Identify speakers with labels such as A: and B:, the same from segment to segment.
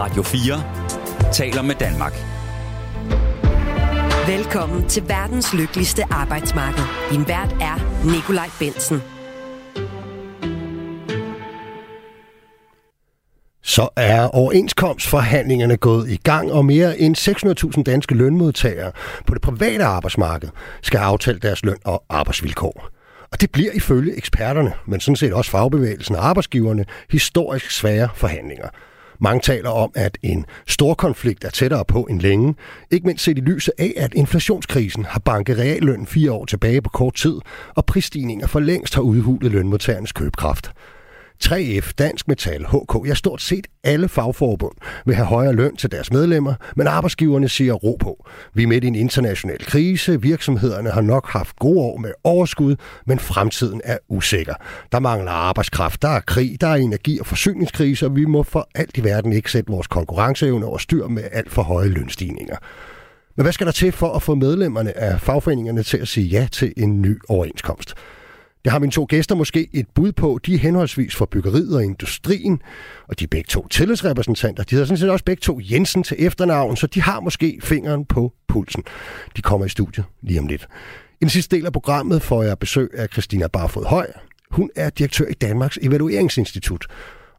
A: Radio 4 taler med Danmark.
B: Velkommen til verdens lykkeligste arbejdsmarked. Din vært er Nikolaj Bensen.
C: Så er overenskomstforhandlingerne gået i gang, og mere end 600.000 danske lønmodtagere på det private arbejdsmarked skal aftale deres løn og arbejdsvilkår. Og det bliver ifølge eksperterne, men sådan set også fagbevægelsen og arbejdsgiverne, historisk svære forhandlinger. Mange taler om, at en stor konflikt er tættere på end længe, ikke mindst set i lyset af, at inflationskrisen har banket reallønnen fire år tilbage på kort tid, og prisstigninger for længst har udhulet lønmodtagernes købekraft. 3F, Dansk Metal, HK, ja stort set alle fagforbund vil have højere løn til deres medlemmer, men arbejdsgiverne siger ro på. Vi er midt i en international krise, virksomhederne har nok haft gode år med overskud, men fremtiden er usikker. Der mangler arbejdskraft, der er krig, der er energi- og forsyningskrise, og vi må for alt i verden ikke sætte vores konkurrenceevne over styr med alt for høje lønstigninger. Men hvad skal der til for at få medlemmerne af fagforeningerne til at sige ja til en ny overenskomst? Det har mine to gæster måske et bud på. De er henholdsvis for byggeriet og industrien, og de er begge to tillidsrepræsentanter. De hedder sådan set også begge to Jensen til efternavn, så de har måske fingeren på pulsen. De kommer i studiet lige om lidt. I den sidste del af programmet får jeg besøg af Christina Barfod Høj. Hun er direktør i Danmarks Evalueringsinstitut,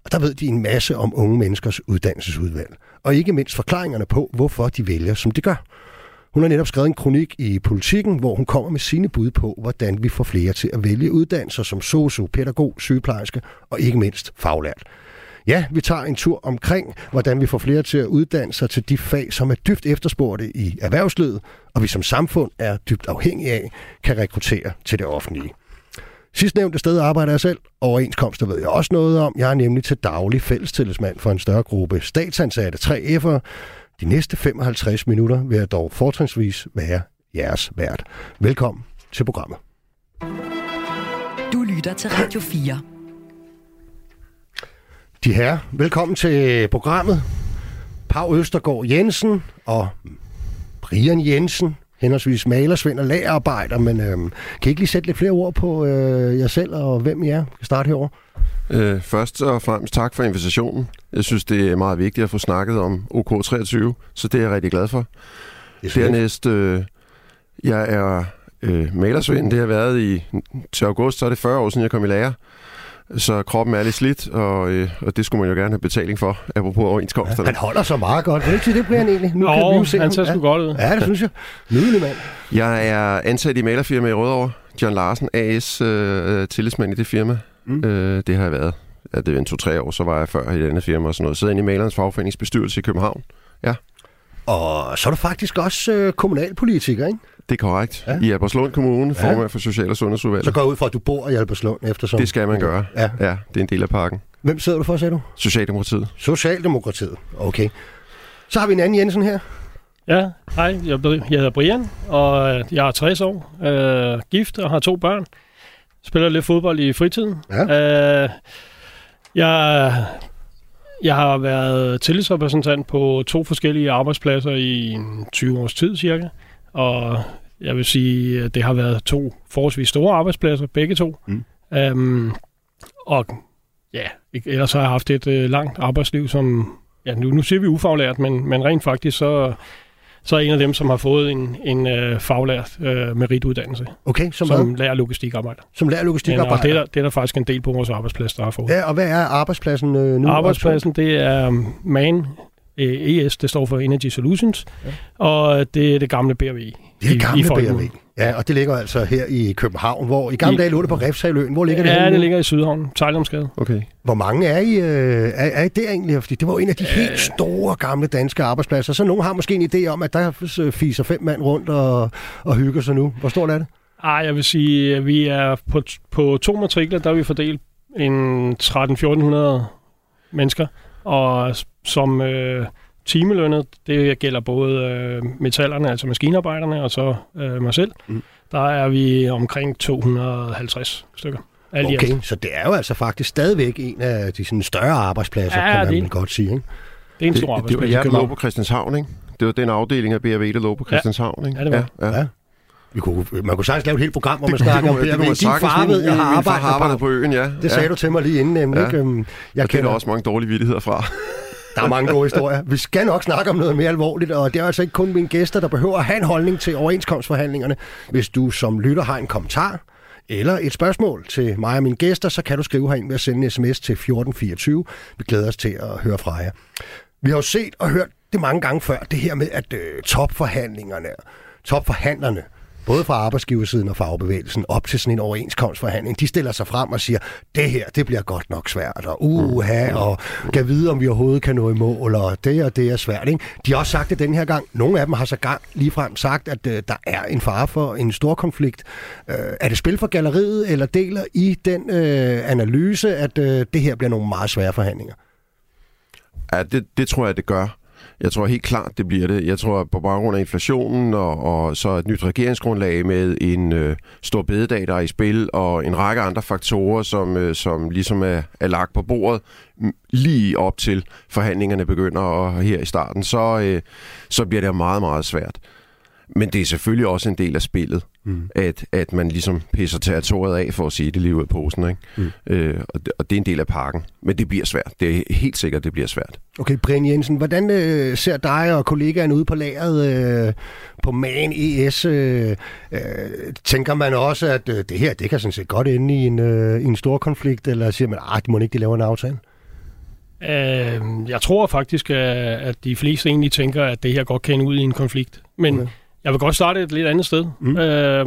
C: og der ved de en masse om unge menneskers uddannelsesudvalg, og ikke mindst forklaringerne på, hvorfor de vælger, som de gør. Hun har netop skrevet en kronik i Politiken, hvor hun kommer med sine bud på, hvordan vi får flere til at vælge uddannelser som sosu, pædagog, sygeplejerske og ikke mindst faglært. Ja, vi tager en tur omkring, hvordan vi får flere til at uddanne sig til de fag, som er dybt efterspurgte i erhvervslivet, og vi som samfund er dybt afhængige af, kan rekruttere til det offentlige. Sidst nævnte sted arbejder jeg selv. Overenskomster ved jeg også noget om. Jeg er nemlig til daglig fællestillidsmand for en større gruppe statsansatte 3F'ere, de næste 55 minutter vil jeg dog fortrinsvis være jeres vært. Velkommen til programmet.
B: Du lytter til Radio 4.
C: De her, velkommen til programmet. Pau Østergaard Jensen og Brian Jensen, henholdsvis malersvend og lagerarbejder, men øhm, kan I ikke lige sætte lidt flere ord på øh, jer selv og hvem I er? Vi kan starte herovre.
D: Øh, først og fremmest tak for invitationen. Jeg synes, det er meget vigtigt at få snakket om OK23, så det er jeg rigtig glad for. Dernæst, øh, jeg er øh, malersvend. Det har været i til august, så er det 40 år siden, jeg kom i lære. Så kroppen er lidt slidt, og, øh, og det skulle man jo gerne have betaling for, apropos overenskomsterne.
C: Ja, han holder så meget godt. Det er ikke det, bliver han egentlig.
E: Nu Nå, kan vi jo se han ser sgu
C: ja.
E: godt ud.
C: Ja, det synes jeg. Nydelig mand.
D: Jeg er ansat i malerfirma i Rødovre. John Larsen AS, øh, tillidsmand i det firma. Mm. Øh, det har jeg været. Ja, det er en to-tre år, så var jeg før i det andet firma og sådan noget. Sidder inde i Malerens Fagforeningsbestyrelse i København. Ja.
C: Og så er du faktisk også øh, kommunalpolitiker, ikke?
D: Det er korrekt. Ja. I Albertslund Kommune, ja. formand for Social- og Sundhedsudvalget.
C: Så går ud fra, at du bor i Albertslund eftersom...
D: Det skal man gøre. Ja. ja, det er en del af pakken.
C: Hvem sidder du for, sagde du?
D: Socialdemokratiet.
C: Socialdemokratiet, okay. Så har vi en anden Jensen her.
E: Ja, hej, jeg, jeg hedder Brian, og jeg er 60 år, øh, gift og har to børn. Spiller lidt fodbold i fritiden.
C: Ja.
E: Øh, jeg, jeg har været tillidsrepræsentant på to forskellige arbejdspladser i 20 års tid cirka, og jeg vil sige, at det har været to forholdsvis store arbejdspladser, begge to. Mm. Øhm, og ja, ellers har jeg haft et øh, langt arbejdsliv, som, ja, nu, nu siger vi ufaglært, men, men rent faktisk så, så er en af dem, som har fået en, en øh, faglært øh, merituddannelse.
C: Okay, som,
E: som
C: hvad?
E: lærer logistikarbejder.
C: Som lærer logistikarbejder?
E: Ja, og det er, der, det er der faktisk en del på vores arbejdsplads, der har fået.
C: Ja, og hvad er arbejdspladsen øh, nu?
E: Arbejdspladsen, det er MAN, øh, ES, det står for Energy Solutions, ja. og det er det gamle BRV.
C: Det er det gamle BRV. Ja, og det ligger altså her i København, hvor i gamle I, dage lå det på Refshaløen. Hvor ligger det
E: Ja,
C: henne?
E: det ligger i Sydhavn, Tejlomsgade.
D: Okay.
C: Hvor mange er I, øh, er, er I der egentlig? Fordi det var en af de øh. helt store gamle danske arbejdspladser. Så nogen har måske en idé om, at der fiser fem mand rundt og, og hygger sig nu. Hvor stort er det?
E: Ej, jeg vil sige, at vi er på, på to matrikler, der er vi fordelt en 13-1400 mennesker. Og som øh, timelønnet, det gælder både øh, metallerne, altså maskinarbejderne, og så øh, mig selv. Mm. Der er vi omkring 250 stykker.
C: Alt okay, så det er jo altså faktisk stadigvæk en af de sådan, større arbejdspladser,
E: ja,
C: kan man
E: det,
C: vel godt sige. Ikke?
E: Det er en stor
D: det,
E: arbejdsplads.
D: Det var jer, der lå på Christianshavn, ikke? Det var den afdeling af BRV, der lå på Christianshavn, ikke?
E: Ja, det var.
C: Ja, ja. ja. Vi kunne, man kunne sagtens lave et helt program, hvor man snakker om BRV. Din far ved, jeg har arbejdet,
D: arbejdet på øen, ja.
C: Det sagde
D: ja.
C: du til mig lige inden, nemlig.
D: Ja.
C: Ikke? Jeg
D: og kender også mange dårlige vittigheder fra.
C: Der er mange gode historier. Vi skal nok snakke om noget mere alvorligt, og det er altså ikke kun mine gæster, der behøver at have en holdning til overenskomstforhandlingerne. Hvis du som lytter har en kommentar, eller et spørgsmål til mig og mine gæster, så kan du skrive herind ved at sende en sms til 1424. Vi glæder os til at høre fra jer. Vi har jo set og hørt det mange gange før, det her med, at øh, topforhandlingerne, topforhandlerne, både fra arbejdsgiversiden og fagbevægelsen, op til sådan en overenskomstforhandling, de stiller sig frem og siger, det her, det bliver godt nok svært, og uha, og kan vide, om vi overhovedet kan nå i mål, og det og det er svært. Ikke? De har også sagt det den her gang. Nogle af dem har så gang ligefrem sagt, at øh, der er en fare for en stor konflikt. Øh, er det spil for galleriet, eller deler i den øh, analyse, at øh, det her bliver nogle meget svære forhandlinger?
D: Ja, det, det tror jeg, det gør. Jeg tror helt klart, det bliver det. Jeg tror på baggrund af inflationen og, og så et nyt regeringsgrundlag med en øh, stor bededag, der er i spil, og en række andre faktorer, som, øh, som ligesom er, er lagt på bordet lige op til forhandlingerne begynder og her i starten, så, øh, så bliver det meget, meget svært. Men det er selvfølgelig også en del af spillet, mm. at, at man ligesom pisser territoriet af, for at sige det lige ud af posen. Ikke? Mm. Øh, og, det, og det er en del af pakken. Men det bliver svært. Det er helt sikkert, det bliver svært.
C: Okay, Brian Jensen, hvordan øh, ser dig og kollegaerne ude på lageret øh, på MAN ES? Øh, øh, tænker man også, at øh, det her, det kan sådan set godt ende i en, øh, i en stor konflikt, eller siger man, at de må ikke de lave en aftale?
E: Øh, jeg tror faktisk, at de fleste egentlig tænker, at det her godt kan ende ud i en konflikt. Men okay. Jeg vil godt starte et lidt andet sted. Mm. Øh,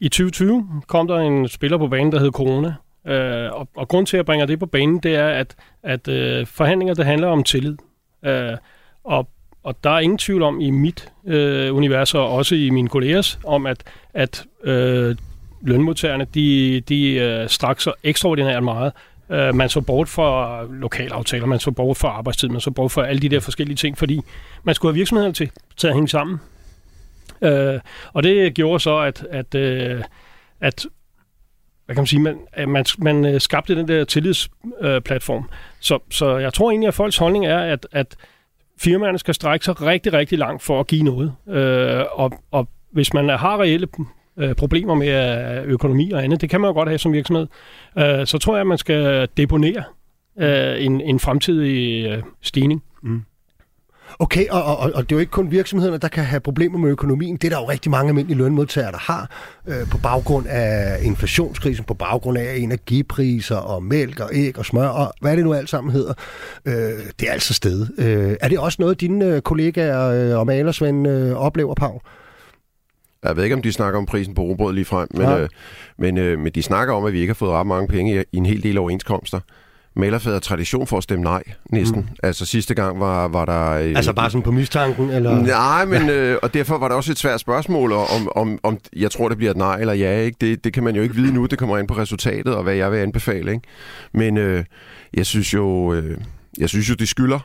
E: I 2020 kom der en spiller på banen, der hed Corona. Øh, og, og grund til, at jeg bringer det på banen, det er, at, at øh, forhandlinger, det handler om tillid. Øh, og, og der er ingen tvivl om i mit øh, univers, og også i mine kollegers, om at, at øh, lønmodtagerne, de, de øh, strak sig ekstraordinært meget. Øh, man så bort fra lokalaftaler, man så bort fra arbejdstid, man så bort fra alle de der forskellige ting, fordi man skulle have virksomheden til, til at hænge sammen. Øh, og det gjorde så, at, at, øh, at hvad kan man sige, man, man, man øh, skabte den der tillidsplatform. Øh, så, så jeg tror egentlig, at folks holdning er, at, at firmaerne skal strække sig rigtig, rigtig langt for at give noget. Øh, og, og hvis man har reelle øh, problemer med øh, økonomi og andet, det kan man jo godt have som virksomhed, øh, så tror jeg, at man skal deponere øh, en, en fremtidig øh, stigning. Mm.
C: Okay, og, og, og det er jo ikke kun virksomhederne, der kan have problemer med økonomien. Det er der jo rigtig mange almindelige lønmodtagere, der har øh, på baggrund af inflationskrisen, på baggrund af energipriser og mælk og æg og smør og hvad det nu alt sammen hedder. Øh, det er altså sted. Øh, er det også noget, dine øh, kollegaer øh, og malersvend øh, oplever, Pau?
D: Jeg ved ikke, om de snakker om prisen på rugbrød lige frem, men, ja. øh, men, øh, men de snakker om, at vi ikke har fået ret mange penge i, i en hel del overenskomster malerfader tradition for at stemme nej, næsten. Mm. Altså sidste gang var, var der...
C: Øh, altså bare sådan på mistanken? Eller?
D: Nej, men, øh, og derfor var der også et svært spørgsmål, om, om, om jeg tror, det bliver et nej eller ja. Ikke? Det, det kan man jo ikke vide nu. Det kommer ind på resultatet, og hvad jeg vil anbefale. Ikke? Men øh, jeg synes jo... Øh, jeg synes jo, de skylder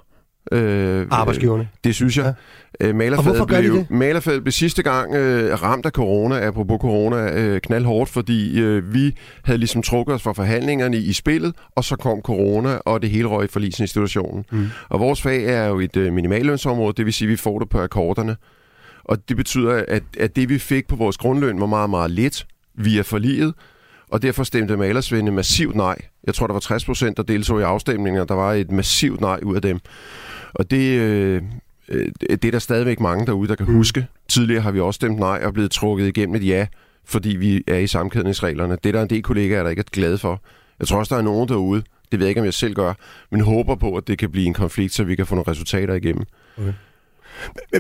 C: Øh, Arbejdsgiverne?
D: Det synes jeg. Ja. Øh, malerfadet, blev, det? malerfadet blev sidste gang øh, ramt af corona, apropos corona, øh, knaldhårdt, fordi øh, vi havde ligesom trukket os fra forhandlingerne i, i spillet, og så kom corona, og det hele røg i forlisinstitutionen. Mm. Og vores fag er jo et øh, minimallønsområde, det vil sige, at vi får det på akkorderne. Og det betyder, at, at det vi fik på vores grundløn var meget, meget lidt via forliget, og derfor stemte Malersvende massivt nej. Jeg tror, der var 60 procent, der deltog i afstemningen, og der var et massivt nej ud af dem. Og det, øh, det er der stadigvæk mange derude, der kan mm. huske. Tidligere har vi også stemt nej og blevet trukket igennem et ja, fordi vi er i samkædningsreglerne. Det er der en del kollegaer, der ikke er glade for. Jeg tror også, der er nogen derude, det ved jeg ikke, om jeg selv gør, men håber på, at det kan blive en konflikt, så vi kan få nogle resultater igennem. Okay.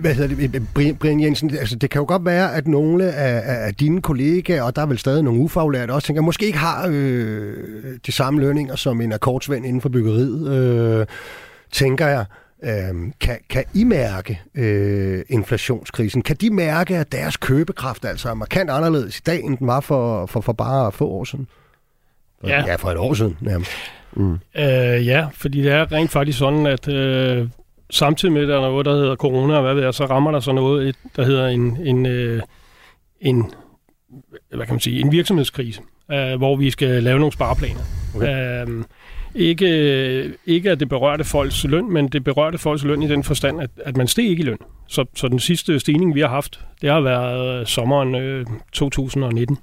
C: Hvad hedder det, Brian Jensen, altså det kan jo godt være, at nogle af, af dine kollegaer, og der er vel stadig nogle ufaglærte også, tænker, måske ikke har øh, de samme lønninger som en akkordsvend inden for byggeriet, øh, tænker jeg. Øh, kan, kan I mærke øh, inflationskrisen? Kan de mærke, at deres købekraft altså er markant anderledes i dag, end den var for, for, for bare få år siden? Ja. ja, for et år siden nærmest.
E: Mm. Øh, ja, fordi det er rent faktisk sådan, at øh, samtidig med, at der er noget, der hedder corona, og hvad ved jeg, så rammer der så noget, der hedder en, en, øh, en, hvad kan man sige, en virksomhedskrise, øh, hvor vi skal lave nogle spareplaner. Okay. Øh, ikke, ikke at det berørte folks løn, men det berørte folks løn i den forstand, at, at man steg ikke i løn. Så, så den sidste stigning, vi har haft, det har været sommeren øh, 2019.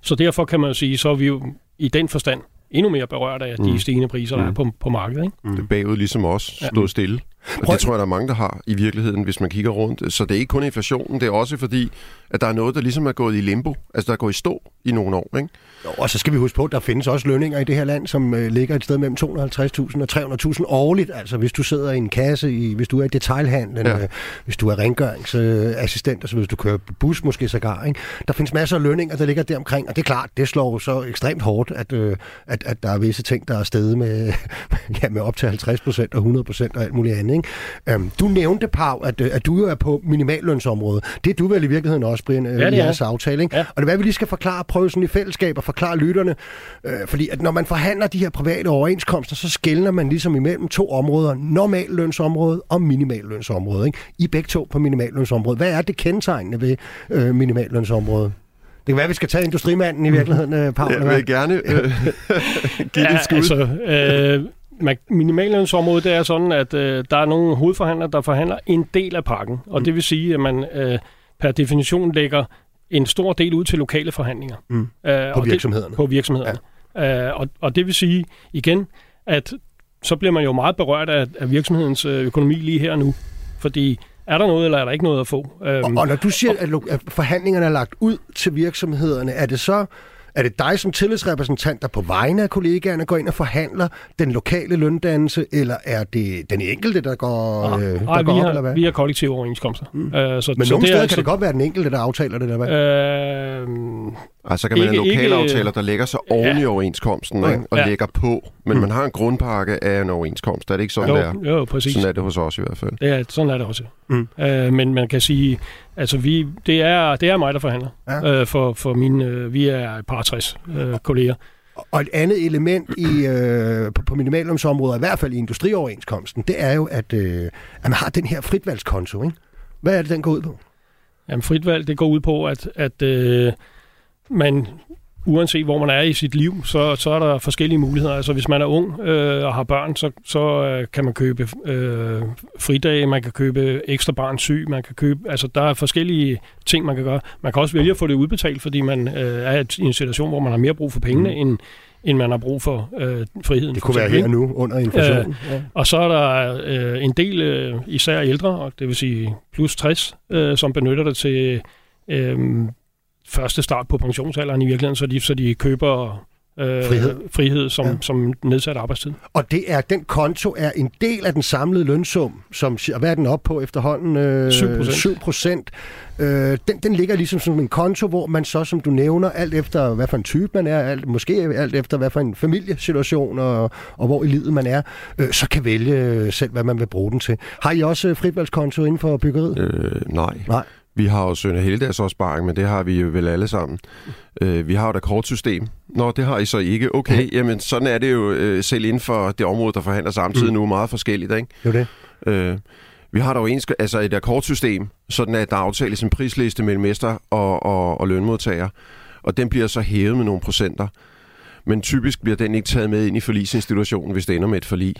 E: Så derfor kan man jo sige, så er vi jo i den forstand endnu mere berørt af de
D: Mm.
E: stigende priser, der
D: Mm.
E: er på, på markedet. Ikke?
D: Det er bagud ligesom os,
E: Ja.
D: stået stille. Og
C: Prøv-
D: det tror jeg, der er mange, der har i virkeligheden, hvis man kigger rundt. Så det er ikke kun inflationen, det er også fordi, at der er noget, der ligesom er gået i limbo. Altså, der er gået i stå i nogle år, ikke?
C: Jo, og så skal vi huske på, at der findes også lønninger i det her land, som øh, ligger et sted mellem 250.000 og 300.000 årligt. Altså hvis du sidder i en kasse, i, hvis du er i detailhandlen,
D: Ja.
C: øh, hvis du er rengøringsassistent, øh, hvis du kører bus måske sågar. Ikke? Der findes masser af lønninger, der ligger deromkring, og det er klart, det slår så ekstremt hårdt, at, øh, at, at der er visse ting, der er steget med, ja, med op til 50 procent og 100 procent og alt muligt andet. Ikke? Øhm, du nævnte, Pau, at, øh, at du jo er på minimallønsområdet. Det er du vel i virkeligheden også, Brian, øh,
E: Ja, det
C: i
E: er
C: jeres aftale. Ikke?
E: Ja.
C: Og det er hvad vi lige skal forklare, prøve sådan i fællesskab og forklare lytterne. Øh, fordi at når man forhandler de her private overenskomster, så skældner man ligesom imellem to områder. Normallønsområdet og minimallønsområdet. Ikke? I begge to på minimallønsområdet. Hvad er det kendetegnende ved øh, minimallønsområdet? Det kan være, at vi skal tage industrimanden i virkeligheden, øh, Pau.
D: Jeg vil gerne øh, give det et skud.
E: altså, øh, minimallønsområdet, det er sådan, at øh, der er nogle hovedforhandlere, der forhandler en del af pakken. Og
C: Mm.
E: det vil sige, at man øh, per definition lægger en stor del ud til lokale forhandlinger.
C: Mm.
E: Øh,
C: På
E: og
C: virksomhederne.
E: Det, på virksomhederne. Ja. Øh, og, og det vil sige, igen, at så bliver man jo meget berørt af, af virksomhedens øh, økonomi lige her og nu. Fordi er der noget, eller er der ikke noget at få? Øhm,
C: Og, og når du siger, at, lo- at forhandlingerne er lagt ud til virksomhederne, er det så er det dig som tillidsrepræsentant, der på vegne af kollegaerne går ind og forhandler den lokale løndannelse, eller er det den enkelte, der går, øh, der
E: Nej,
C: går
E: vi
C: op, eller
E: har,
C: hvad?
E: vi har kollektive overenskomster. Mm. Øh, så,
C: Men
E: så
C: nogle
E: det er
C: steder
E: altså,
C: kan det godt være den enkelte, der aftaler det, der hvad?
E: Øh,
D: Altså kan man have
E: Ikke- ikke-
D: lokalaftaler, der lægger sig oven i overenskomsten
C: Ja.
D: ikke? og
E: Ja.
D: lægger på. Men man har en grundpakke af en overenskomst. Er det ikke sådan,
E: jo,
D: det er?
E: jo, præcis.
D: Sådan er det hos os i hvert fald.
E: Det er, sådan er det også.
C: Mm.
E: Øh, men man kan sige, altså vi, det er, det er mig, der forhandler
C: Ja.
E: øh, for, for mine, øh, vi er et par 60 øh, kolleger.
C: Og et andet element i, øh, på, på minimallønsområdet, i hvert fald i industrioverenskomsten, det er jo, at, øh, at man har den her fritvalgskonto. Ikke? Hvad er det, den går ud på?
E: Jamen fritvalg, det går ud på, at, at øh, man, uanset hvor man er i sit liv, så, så er der forskellige muligheder. Altså hvis man er ung øh, og har børn, så, så øh, kan man købe øh, fridage, man kan købe ekstra barn syg, man kan købe, altså der er forskellige ting, man kan gøre. Man kan også vælge at få det udbetalt, fordi man øh, er i en situation, hvor man har mere brug for pengene, mm. end, end man har brug for øh, friheden.
C: Det kunne være her nu under inflationen. Ja.
E: Og så er der øh, en del, øh, især ældre, og det vil sige plus 60, øh, som benytter det til øh, første start på pensionsalderen i virkeligheden, så de, så de køber øh,
C: Frihed.
E: frihed som,
C: Ja.
E: som nedsat arbejdstid.
C: Og det er, den konto er en del af den samlede lønsum, som, hvad er den op på efterhånden? Øh,
E: 7%.
C: 7 procent. Øh, den, den ligger ligesom som en konto, hvor man så, som du nævner, alt efter hvad for en type man er, alt, måske alt efter hvad for en familiesituation og, og hvor i livet man er, øh, så kan vælge selv, hvad man vil bruge den til. Har I også øh, fritvalgskonto inden for byggeriet?
D: Øh, nej.
C: Nej.
D: Vi har jo Sønne Heldags opsparing, men det har vi jo vel alle sammen. Øh, vi har jo et akkordsystem. Nå, det har I så ikke. Okay, jamen sådan er det jo øh, selv inden for det område, der forhandler samtidig mm. nu meget forskelligt, ikke?
C: Jo det.
D: Øh, vi har dog ensk- altså et akkordsystem, sådan at der aftales en prisliste mellem mester og, og, og lønmodtager, og den bliver så hævet med nogle procenter. Men typisk bliver den ikke taget med ind i forlisinstitutionen, hvis det ender med et forlig.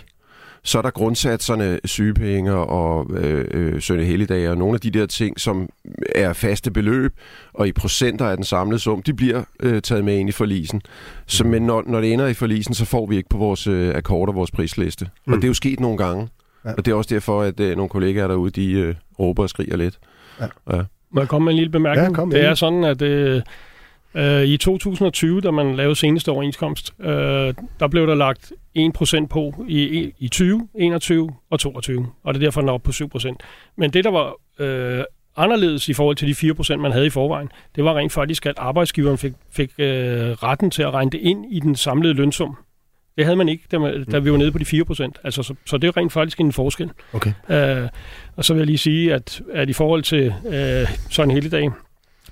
D: Så er der grundsatserne, sygepenge og øh, øh, sønne helligdage og nogle af de der ting, som er faste beløb, og i procenter af den samlede sum, de bliver øh, taget med ind i forlisen. Så, men når, når det ender i forlisen, så får vi ikke på vores øh, akkord og vores prisliste. Mm. Og det er jo sket nogle gange.
C: Ja.
D: Og det er også derfor, at øh, nogle kollegaer derude, de øh, råber og skriger lidt.
C: Ja.
D: Ja.
E: Må jeg komme med en lille bemærkning?
C: Ja, kom med
E: det er sådan, at øh, øh, i 2020, da man lavede seneste overenskomst, øh, der blev der lagt 1% på i, i 20, 21 og 22. Og det er derfor, den er oppe på 7%. Men det, der var øh, anderledes i forhold til de 4%, man havde i forvejen, det var rent faktisk, at arbejdsgiveren fik, fik øh, retten til at regne det ind i den samlede lønsum. Det havde man ikke, da, man, da vi var nede på de 4%. Altså, så, så det er rent faktisk en forskel.
C: Okay.
E: Øh, og så vil jeg lige sige, at, at i forhold til øh, sådan en hele dag,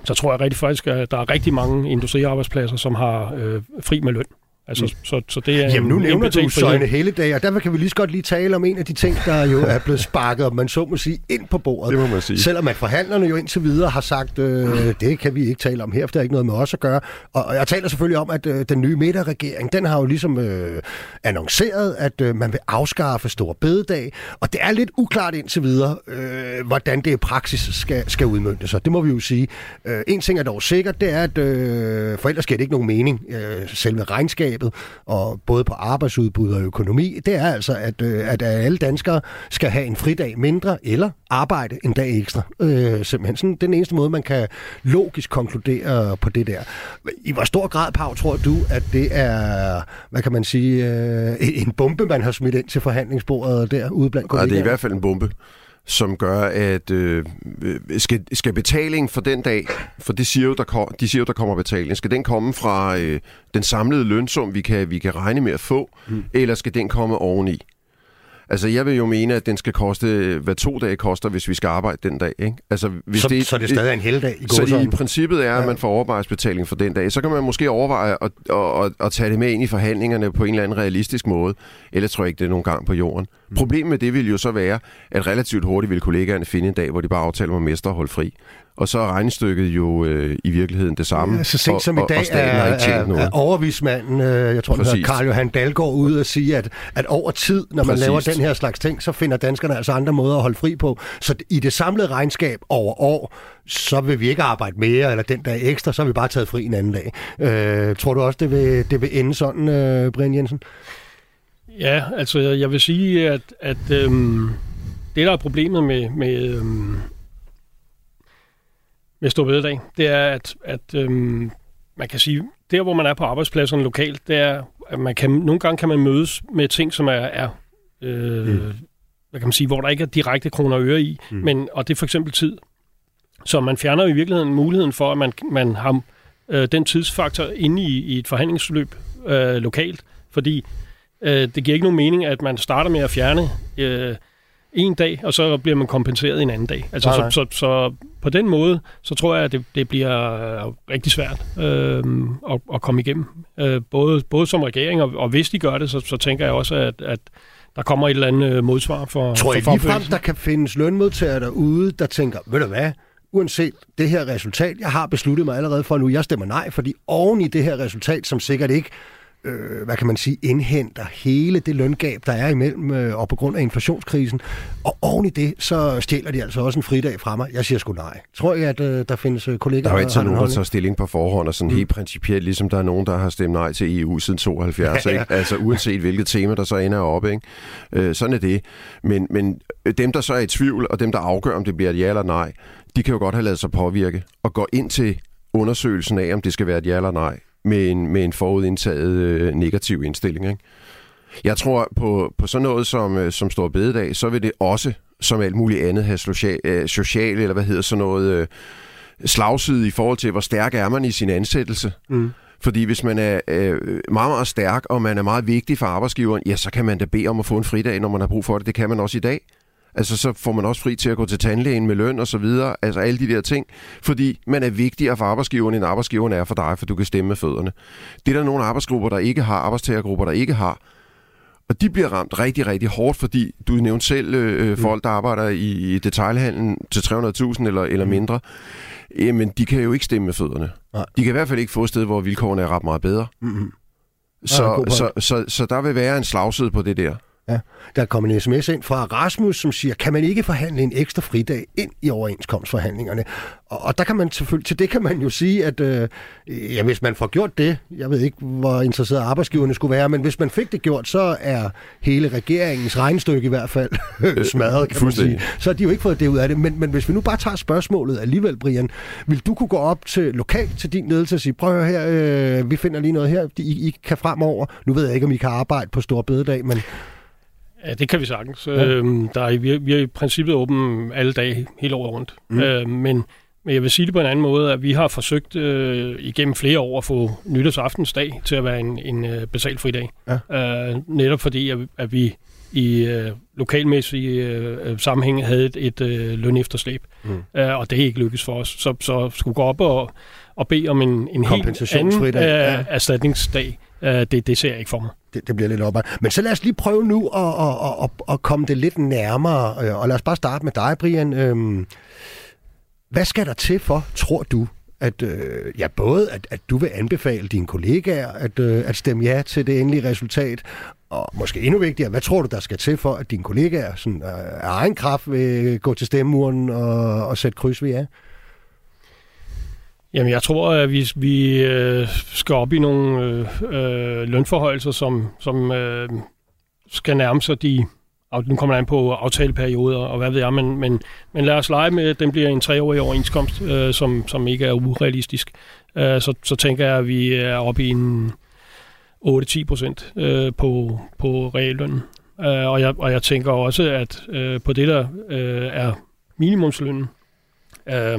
E: så tror jeg rigtig faktisk, at der er rigtig mange industriarbejdspladser, som har øh, fri med løn. Altså, mm. så, så det er
C: Jamen nu
E: indbetalt
C: du. Søjne Helledag, og derfor kan vi lige så godt lige tale om en af de ting, der jo er blevet sparket, om man så må sige, ind på bordet.
D: Det må man sige.
C: Selvom at forhandlerne jo indtil videre har sagt, øh, det kan vi ikke tale om her, for det har ikke noget med os at gøre. Og, og jeg taler selvfølgelig om, at øh, den nye midterregering, den har jo ligesom øh, annonceret, at øh, man vil afskaffe Stor Bededag, og det er lidt uklart indtil videre, øh, hvordan det i praksis skal, skal udmønte sig. Det må vi jo sige. Øh, en ting er dog sikkert, det er, at øh, for ellers giver det ikke nogen mening, øh, selve regnskabet, budskabet, og både på arbejdsudbud og økonomi, det er altså, at, øh, at alle danskere skal have en fridag mindre, eller arbejde en dag ekstra. Øh, simpelthen sådan den eneste måde, man kan logisk konkludere på det der. I hvor stor grad, Pau, tror du, at det er, hvad kan man sige, øh, en bombe, man har smidt ind til forhandlingsbordet der ude blandt
D: kollegaerne? Ja, det er i hvert fald en bombe som gør, at øh, skal, skal betaling for den dag, for det siger jo, der, kom, de siger jo, der kommer betaling, skal den komme fra øh, den samlede lønsum, vi kan, vi kan regne med at få, mm. eller skal den komme oveni? Altså, jeg vil jo mene, at den skal koste, hvad to dage koster, hvis vi skal arbejde den dag. Ikke? Altså, hvis
C: så,
D: det,
C: så det er stadig en heldig dag i
D: Så i princippet er, at man får overarbejdsbetaling for den dag. Så kan man måske overveje at, at, at, at tage det med ind i forhandlingerne på en eller anden realistisk måde. Ellers tror jeg ikke, det er nogen gang på jorden. Mm. Problemet med det vil jo så være, at relativt hurtigt vil kollegaerne finde en dag, hvor de bare aftaler med mester at holde fri og så er regnestykket jo øh, i virkeligheden det samme.
C: Ja, så sent som og, i dag og, og er, er, er overvismanden, øh, jeg tror, Præcis. han Karl Johan Dalgaard, ud og sige, at, at over tid, når man Præcis. laver den her slags ting, så finder danskerne altså andre måder at holde fri på. Så i det samlede regnskab over år, så vil vi ikke arbejde mere, eller den dag ekstra, så har vi bare taget fri en anden dag. Øh, tror du også, det vil, det vil ende sådan, øh, Brian Jensen?
E: Ja, altså jeg vil sige, at, at øhm, det, der er problemet med, med øhm, med Stor Bededag, det er, at, at øhm, man kan sige, der hvor man er på arbejdspladserne lokalt, det er, at man kan, nogle gange kan man mødes med ting, som er, er øh, mm. hvad kan man sige, hvor der ikke er direkte kroner og øre i, mm. men, og det er for eksempel tid. Så man fjerner i virkeligheden muligheden for, at man, man har øh, den tidsfaktor inde i, i et forhandlingsforløb øh, lokalt, fordi øh, det giver ikke nogen mening, at man starter med at fjerne øh, en dag, og så bliver man kompenseret en anden dag. Altså, nej, nej. Så, så, så på den måde, så tror jeg, at det, det bliver øh, rigtig svært øh, at, at komme igennem. Øh, både, både som regering, og, og hvis de gør det, så, så tænker jeg også, at, at der kommer et eller andet øh, modsvar for
C: Tror
E: I
C: ligefrem, der kan findes lønmodtagere derude, der tænker, ved du hvad, uanset det her resultat, jeg har besluttet mig allerede for nu, jeg stemmer nej, fordi oven i det her resultat, som sikkert ikke øh, hvad kan man sige, indhenter hele det løngab, der er imellem, øh, og på grund af inflationskrisen. Og oven i det, så stjæler de altså også en fridag fra mig. Jeg siger sgu nej. Tror jeg, at øh, der findes øh, kollegaer,
D: der er jo ikke nogen, der tager stilling på forhånd, og sådan mm. helt principielt, ligesom der er nogen, der har stemt nej til EU siden 72, ja, ja. Ikke? altså uanset hvilket tema, der så ender oppe. Ikke? Øh, sådan er det. Men, men dem, der så er i tvivl, og dem, der afgør, om det bliver et ja eller nej, de kan jo godt have lavet sig påvirke og gå ind til undersøgelsen af, om det skal være et ja eller nej med en, med en forudindtaget øh, negativ indstilling. Ikke? Jeg tror på, på sådan noget som, øh, som Stor Bededag, så vil det også, som alt muligt andet, have social, øh, social eller hvad hedder sådan noget, øh, slagside i forhold til, hvor stærk er man i sin ansættelse. Mm. Fordi hvis man er øh, meget, meget stærk, og man er meget vigtig for arbejdsgiveren, ja, så kan man da bede om at få en fridag, når man har brug for det. Det kan man også i dag. Altså, så får man også fri til at gå til tandlægen med løn og så videre. Altså, alle de der ting. Fordi man er vigtigere for arbejdsgiveren, end arbejdsgiveren er for dig, for du kan stemme med fødderne. Det er der nogle arbejdsgrupper, der ikke har, arbejdstagergrupper, der ikke har. Og de bliver ramt rigtig, rigtig hårdt, fordi du nævnte selv øh, øh mm. folk, der arbejder i, i detaljhandlen til 300.000 eller, eller mm. mindre. Jamen, de kan jo ikke stemme med fødderne. Nej. De kan i hvert fald ikke få et sted, hvor vilkårene er ret meget bedre. Mm-hmm. Så, så, så, så, så der vil være en slagside på det der.
C: Ja. Der er kommet en sms ind fra Rasmus, som siger, kan man ikke forhandle en ekstra fridag ind i overenskomstforhandlingerne? Og, og der kan man selvfølgelig, til det kan man jo sige, at øh, ja, hvis man får gjort det, jeg ved ikke, hvor interesseret arbejdsgiverne skulle være, men hvis man fik det gjort, så er hele regeringens regnstykke i hvert fald smadret, kan man sige. Så har de jo ikke fået det ud af det. Men, men hvis vi nu bare tager spørgsmålet alligevel, Brian, vil du kunne gå op til lokalt til din ledelse og sige, prøv her, øh, vi finder lige noget her, I, I kan fremover. Nu ved jeg ikke, om I kan arbejde på Stor Bededag, men
E: Ja, det kan vi sagtens. Ja. Øhm, der er, vi, er, vi er i princippet åbent alle dage, hele året rundt. Mm. Øhm, men, men jeg vil sige det på en anden måde, at vi har forsøgt øh, igennem flere år at få nytårsaftensdag til at være en, en øh, fri dag. Ja. Øh, netop fordi, at, at vi i øh, lokalmæssige øh, sammenhæng havde et, et øh, lønefterslæb. Mm. Øh, og det er ikke lykkedes for os. Så, så skulle gå op og, og bede om en, en helt anden øh, ja. erstatningsdag Øh, det, det ser jeg ikke for mig.
C: Det, det bliver lidt opad. Men så lad os lige prøve nu at, at, at, at komme det lidt nærmere. Øh, og lad os bare starte med dig, Brian. Øhm, hvad skal der til for, tror du, at øh, ja, både at, at du vil anbefale dine kollegaer at, øh, at stemme ja til det endelige resultat, og måske endnu vigtigere, hvad tror du, der skal til for, at dine kollegaer sådan, øh, af egen kraft vil gå til stemmeurnen og, og sætte kryds ved ja?
E: Jamen, jeg tror, at vi, vi øh, skal op i nogle øh, øh, lønforhøjelser, som, som øh, skal nærme sig de... Nu kommer an på aftaleperioder og hvad ved jeg, men, men, men lad os lege med, at den bliver en treårig overenskomst, øh, som, som ikke er urealistisk. Øh, så, så tænker jeg, at vi er oppe i en 8-10 procent øh, på, på reallønnen. Øh, og, jeg, og jeg tænker også, at øh, på det, der øh, er minimumslønnen, øh,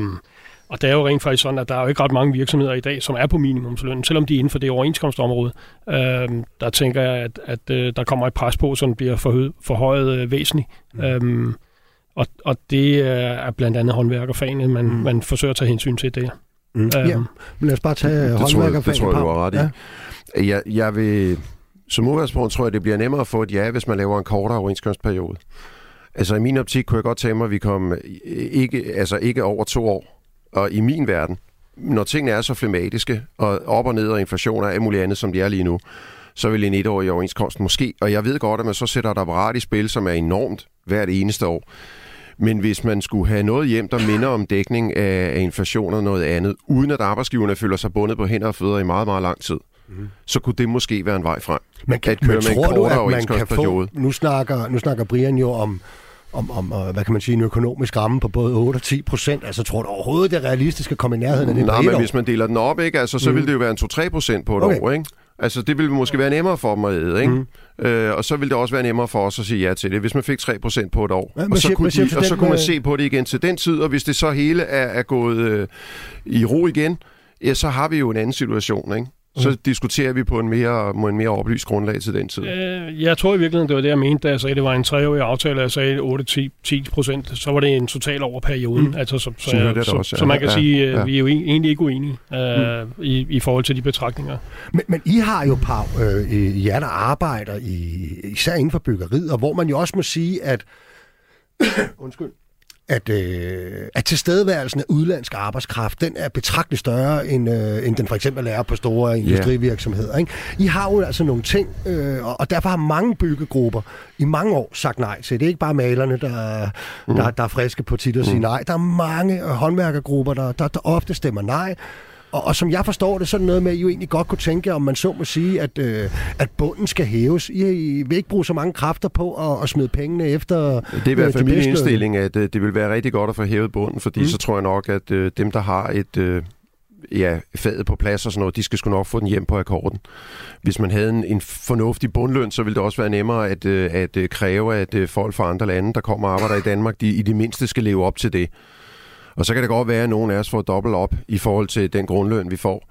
E: og det er jo rent faktisk sådan, at der er jo ikke ret mange virksomheder i dag, som er på minimumsløn, selvom de er inden for det overenskomstområde. Øhm, der tænker jeg, at, at øh, der kommer et pres på, som bliver forhøjet, forhøjet øh, væsentligt. Mm. Øhm, og, og det er blandt andet håndværkerfagene, man, mm. man forsøger at tage hensyn til det.
C: Mm. Øhm, ja, men lad os bare tage det håndværkerfagene.
D: Det tror jeg, du har ret i. Ja. Jeg, jeg vil, som udgangspunkt tror jeg, det bliver nemmere at få et ja, hvis man laver en kortere overenskomstperiode. Altså i min optik kunne jeg godt tænke mig, at vi kom ikke, altså ikke over to år og i min verden, når tingene er så flematiske, og op og ned og inflation og alt muligt andet, som de er lige nu, så vil en etårig overenskomst måske, og jeg ved godt, at man så sætter et apparat i spil, som er enormt hvert eneste år. Men hvis man skulle have noget hjem, der minder om dækning af, inflation og noget andet, uden at arbejdsgiverne føler sig bundet på hænder og fødder i meget, meget lang tid, mm. så kunne det måske være en vej frem.
C: Men, kan, at køre men tror du, at man kan få... Nu snakker, nu snakker Brian jo om om, om hvad kan man sige, en økonomisk ramme på både 8 og 10 procent. Altså, tror du overhovedet, det er realistisk at komme i nærheden af det?
D: Nej, men år? hvis man deler den op, ikke? Altså, så mm. vil det jo være en 2-3 procent på et okay. år, ikke? Altså, det ville måske være nemmere for dem at æde, ikke? Mm. Øh, og så ville det også være nemmere for os at sige ja til det, hvis man fik 3% på et år. Ja, og så, siger, kunne, de, og så kunne man se på det igen til den tid, og hvis det så hele er, er gået øh, i ro igen, ja, så har vi jo en anden situation, ikke? Så mm. diskuterer vi på en mere, på en mere oplyst grundlag til den tid.
E: Øh, jeg tror i virkeligheden, det var det, jeg mente, da jeg sagde, at det var en treårig aftale, jeg sagde 8-10 procent, så var det en total over perioden. Mm. Altså, så, så, så, jeg, så, også, ja. så man kan ja, sige, at ja. vi er jo egentlig ikke uenige øh, mm. i, i forhold til de betragtninger.
C: Men, men I har jo, Pau, øh, jer der arbejder, i, især inden for byggeriet, og hvor man jo også må sige, at undskyld, at, øh, at tilstedeværelsen af udlandsk arbejdskraft, den er betragteligt større, end, øh, end den for eksempel er på store industrivirksomheder. Ikke? I har jo altså nogle ting, øh, og, derfor har mange byggegrupper i mange år sagt nej til. Det er ikke bare malerne, der, mm. der, der er friske på tit at sige mm. nej. Der er mange håndværkergrupper, der, der, der ofte stemmer nej. Og, og som jeg forstår det, så er det noget med, at I jo egentlig godt kunne tænke, om man så må sige, at, øh, at bunden skal hæves. I, I vil ikke bruge så mange kræfter på at, at smide pengene efter
D: Det er i hvert fald min indstilling, at øh, det vil være rigtig godt at få hævet bunden, fordi mm. så tror jeg nok, at øh, dem, der har et... Øh, ja, fadet på plads og sådan noget, de skal sgu nok få den hjem på akkorden. Hvis man havde en, en fornuftig bundløn, så ville det også være nemmere at, øh, at, at kræve, at folk fra andre lande, der kommer og arbejder i Danmark, de i det mindste skal leve op til det. Og så kan det godt være, at nogen af os får dobbelt op i forhold til den grundløn, vi får.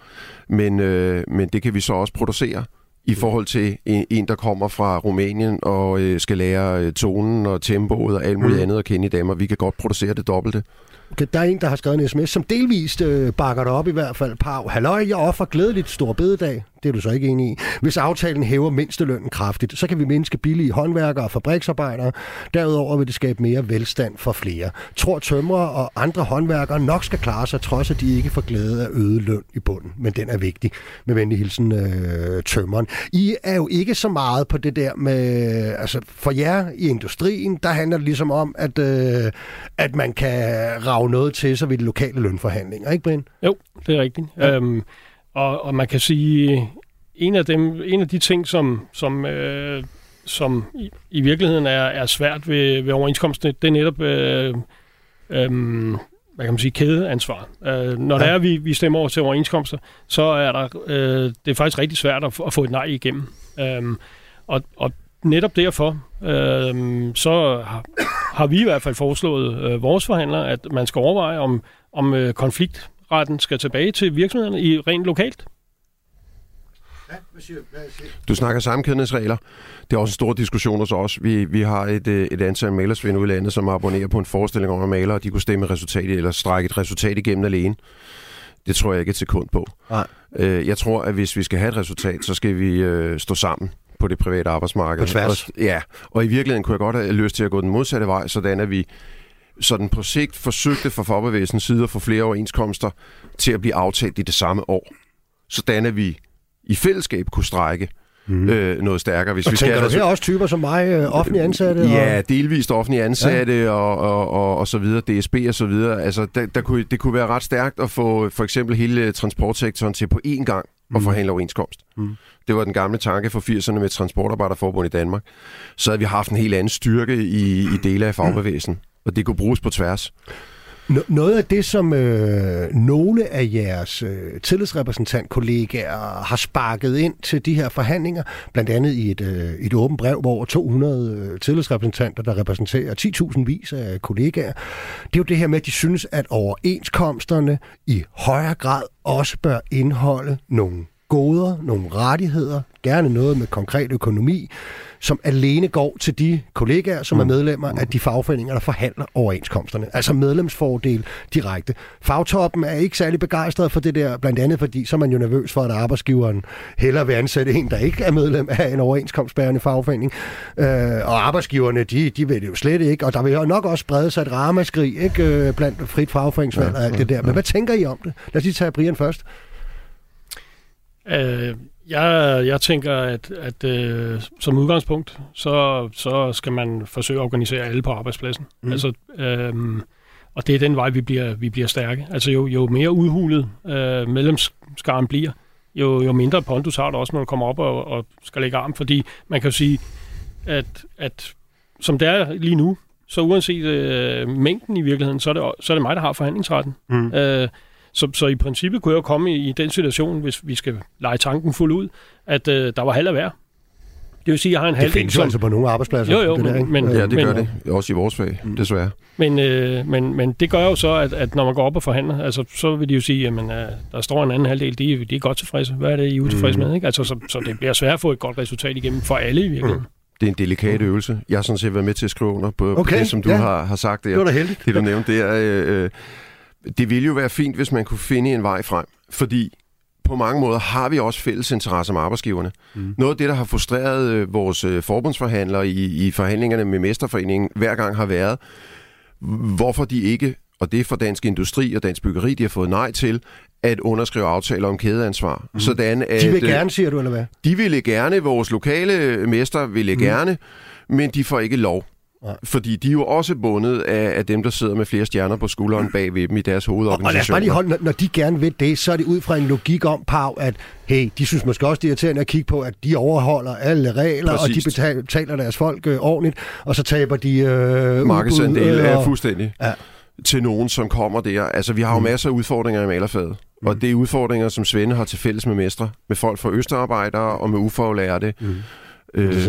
D: Men, øh, men det kan vi så også producere i forhold til en, en der kommer fra Rumænien og øh, skal lære øh, tonen og tempoet og alt muligt mm. andet at kende i Danmark. Vi kan godt producere det dobbelte.
C: Okay, der er en, der har skrevet en sms, som delvist øh, bakker det op i hvert fald. Pau, halløj, jeg offer glædeligt stor bededag. Det er du så ikke enig i. Hvis aftalen hæver mindstelønnen kraftigt, så kan vi mindske billige håndværkere og fabriksarbejdere. Derudover vil det skabe mere velstand for flere. Tror tømrere og andre håndværkere nok skal klare sig, trods at de ikke får glæde af øget løn i bunden. Men den er vigtig. Med venlig hilsen øh, tømmeren. I er jo ikke så meget på det der med... Altså, for jer i industrien, der handler det ligesom om, at, øh, at man kan rave noget til sig ved de lokale lønforhandlinger. Ikke, Brian?
E: Jo, det er rigtigt. Ja. Øhm, og, og man kan sige, en af, dem, en af de ting, som, som, øh, som i, i virkeligheden er, er svært ved, ved overenskomsten, det er netop øh, øh, hvad kan man sige, kædeansvar. Øh, når ja. der er, vi, vi stemmer over til overenskomster, så er der, øh, det er faktisk rigtig svært at, at få et nej igennem. Øh, og, og netop derfor, øh, så har, har vi i hvert fald foreslået øh, vores forhandlere, at man skal overveje, om, om øh, konflikt retten skal tilbage til virksomhederne i rent lokalt.
D: Ja, hvad siger, hvad siger? Du snakker sammenkædningsregler. Det er også en stor diskussion hos os. Vi, vi har et, øh, et antal malersvinde ud i landet, som abonnerer på en forestilling om, at malere de kunne stemme resultat eller strække et resultat igennem alene. Det tror jeg ikke et sekund på. Nej. Øh, jeg tror, at hvis vi skal have et resultat, så skal vi øh, stå sammen på det private arbejdsmarked.
C: På tværs.
D: Og, ja, og i virkeligheden kunne jeg godt have lyst til at gå den modsatte vej, sådan at vi sådan på sigt forsøgte fra fagbevægelsens side at få flere overenskomster til at blive aftalt i det samme år. Sådan at vi i fællesskab kunne strække mm. øh, noget stærkere.
C: Hvis og vi tænker skal, du her også typer som mig, øh, offentlige ansatte?
D: Ja, og... delvist offentlige ansatte ja. og, og, og, og så videre, DSB og så videre. Altså, der, der kunne, det kunne være ret stærkt at få for eksempel hele transportsektoren til på én gang at mm. forhandle overenskomst. Mm. Det var den gamle tanke for 80'erne med Transportarbejderforbund i Danmark. Så havde vi haft en helt anden styrke i, i dele af fagbevægelsen, og det kunne bruges på tværs.
C: Noget af det, som øh, nogle af jeres øh, tillidsrepræsentantkollegaer har sparket ind til de her forhandlinger, blandt andet i et, øh, et åbent brev, hvor 200 øh, tillidsrepræsentanter, der repræsenterer 10.000 vis af kollegaer, det er jo det her med, at de synes, at overenskomsterne i højere grad også bør indeholde nogle goder, nogle rettigheder, gerne noget med konkret økonomi, som alene går til de kollegaer, som mm. er medlemmer af de fagforeninger, der forhandler overenskomsterne. Altså medlemsfordel direkte. Fagtoppen er ikke særlig begejstret for det der, blandt andet fordi, så er man jo nervøs for, at arbejdsgiveren hellere vil ansætte en, der ikke er medlem af en overenskomstbærende fagforening. Øh, og arbejdsgiverne, de, de ved det jo slet ikke, og der vil jo nok også sprede sig et ramaskrig ikke, øh, blandt frit fagforeningsvalg og alt det der. Men hvad tænker I om det? Lad os lige tage Brian først.
E: Øh, jeg, jeg tænker, at, at øh, som udgangspunkt, så, så skal man forsøge at organisere alle på arbejdspladsen. Mm. Altså, øh, og det er den vej, vi bliver, vi bliver stærke. Altså jo, jo mere udhulet øh, medlemskaren bliver, jo, jo mindre pondus har du også, når du kommer op og, og skal lægge arm. Fordi man kan jo sige, at, at som det er lige nu, så uanset øh, mængden i virkeligheden, så er, det, så er det mig, der har forhandlingsretten. Mm. Øh, så, så i princippet kunne jeg jo komme i, i den situation, hvis vi skal lege tanken fuld ud, at øh, der var halv af hver. Det vil sige, at jeg har en halvdel...
C: Det findes jo altså på nogle arbejdspladser.
E: Jo, jo, det der, men,
D: ja, det gør men, det. Også i vores fag, mm. desværre.
E: Men, øh, men, men det gør jo så, at, at når man går op og forhandler, altså, så vil de jo sige, at øh, der står en anden halvdel, de, de er godt tilfredse. Hvad er det, I er utilfredse mm. med? Ikke? Altså, så, så det bliver svært at få et godt resultat igennem for alle i virkeligheden. Mm.
D: Det er en delikat øvelse. Jeg har sådan set været med til at skrive under på, okay, på det, som du ja. har, har sagt.
C: Der. Det var da heldigt.
D: Det, du nævnte, det er... Øh, øh, det ville jo være fint, hvis man kunne finde en vej frem, fordi på mange måder har vi også fælles interesser med arbejdsgiverne. Mm. Noget af det, der har frustreret øh, vores øh, forbundsforhandlere i, i forhandlingerne med Mesterforeningen hver gang har været, hvorfor de ikke, og det er for Dansk Industri og Dansk Byggeri, de har fået nej til, at underskrive aftaler om kædeansvar. Mm.
C: Sådan at, de vil øh, gerne, siger du, eller hvad?
D: De ville gerne, vores lokale mester ville mm. gerne, men de får ikke lov. Nej. Fordi de er jo også bundet af, af dem, der sidder med flere stjerner på skulderen bag ved dem i deres hovedorganisation. Og lad os bare
C: lige holde, når, når de gerne vil det, så er det ud fra en logik om, Pau, at hey, de synes måske også, det er irriterende at kigge på, at de overholder alle regler, Præcis. og de betaler, betaler deres folk øh, ordentligt, og så taber de øh,
D: Markedsandel øh, er fuldstændig. Ja til nogen, som kommer der. Altså, vi har jo mm. masser af udfordringer i malerfaget. Mm. Og det er udfordringer, som Svende har til fælles med mestre. Med folk fra østarbejdere og med ufaglærte. Mm. Øh,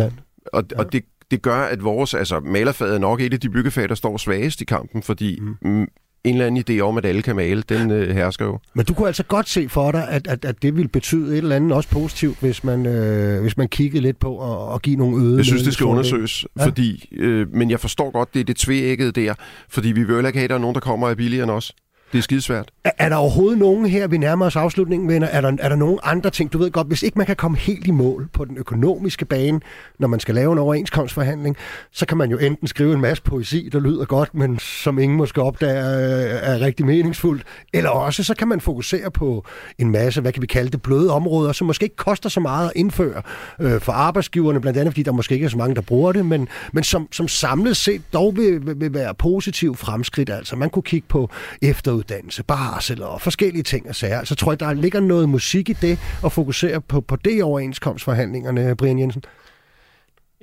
D: og, og det, det gør, at vores, altså malerfaget er nok et af de byggefag, der står svagest i kampen, fordi mm. mm en eller anden idé om, at alle kan male, den øh, hersker jo.
C: Men du kunne altså godt se for dig, at, at, at det ville betyde et eller andet også positivt, hvis man, øh, hvis man kiggede lidt på at, at give nogle øde...
D: Jeg synes, det skal undersøges, ja? fordi, øh, men jeg forstår godt, det er det tvækkede der, fordi vi vil jo ikke have, at der er nogen, der kommer af billigere end os. Det er skidesvært.
C: Er, er der overhovedet nogen her, vi nærmer os afslutningen, venner? Er der, er der nogen andre ting? Du ved godt, hvis ikke man kan komme helt i mål på den økonomiske bane, når man skal lave en overenskomstforhandling, så kan man jo enten skrive en masse poesi, der lyder godt, men som ingen måske opdager øh, er rigtig meningsfuldt, eller også så kan man fokusere på en masse, hvad kan vi kalde det, bløde områder, som måske ikke koster så meget at indføre øh, for arbejdsgiverne, blandt andet fordi der måske ikke er så mange, der bruger det, men, men som, som samlet set dog vil, vil, vil være positiv fremskridt. Altså man kunne kigge på efter efteruddannelse, barsel og forskellige ting og sager. Så tror jeg, der ligger noget musik i det at fokusere på, på det overenskomstforhandlingerne, Brian Jensen.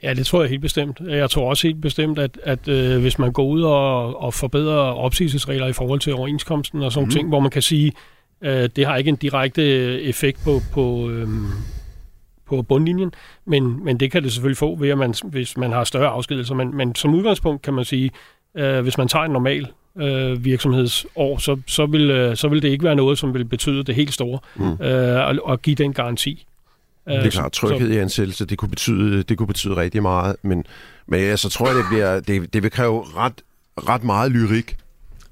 E: Ja, det tror jeg helt bestemt. Jeg tror også helt bestemt, at, at øh, hvis man går ud og, og forbedrer opsigelsesregler i forhold til overenskomsten og sådan mm. ting, hvor man kan sige, øh, det har ikke en direkte effekt på, på, øh, på bundlinjen, men, men det kan det selvfølgelig få, ved at man, hvis man har større afskedelser. Men, men som udgangspunkt kan man sige, øh, hvis man tager en normal øh, virksomhedsår, så, så, vil, øh, så vil det ikke være noget, som vil betyde det helt store, mm. øh, at, at give den garanti.
D: Det er klart, tryghed så, i ansættelse, det kunne betyde, det kunne betyde rigtig meget, men, men jeg så tror jeg, det, bliver, det, det vil kræve ret, ret meget lyrik.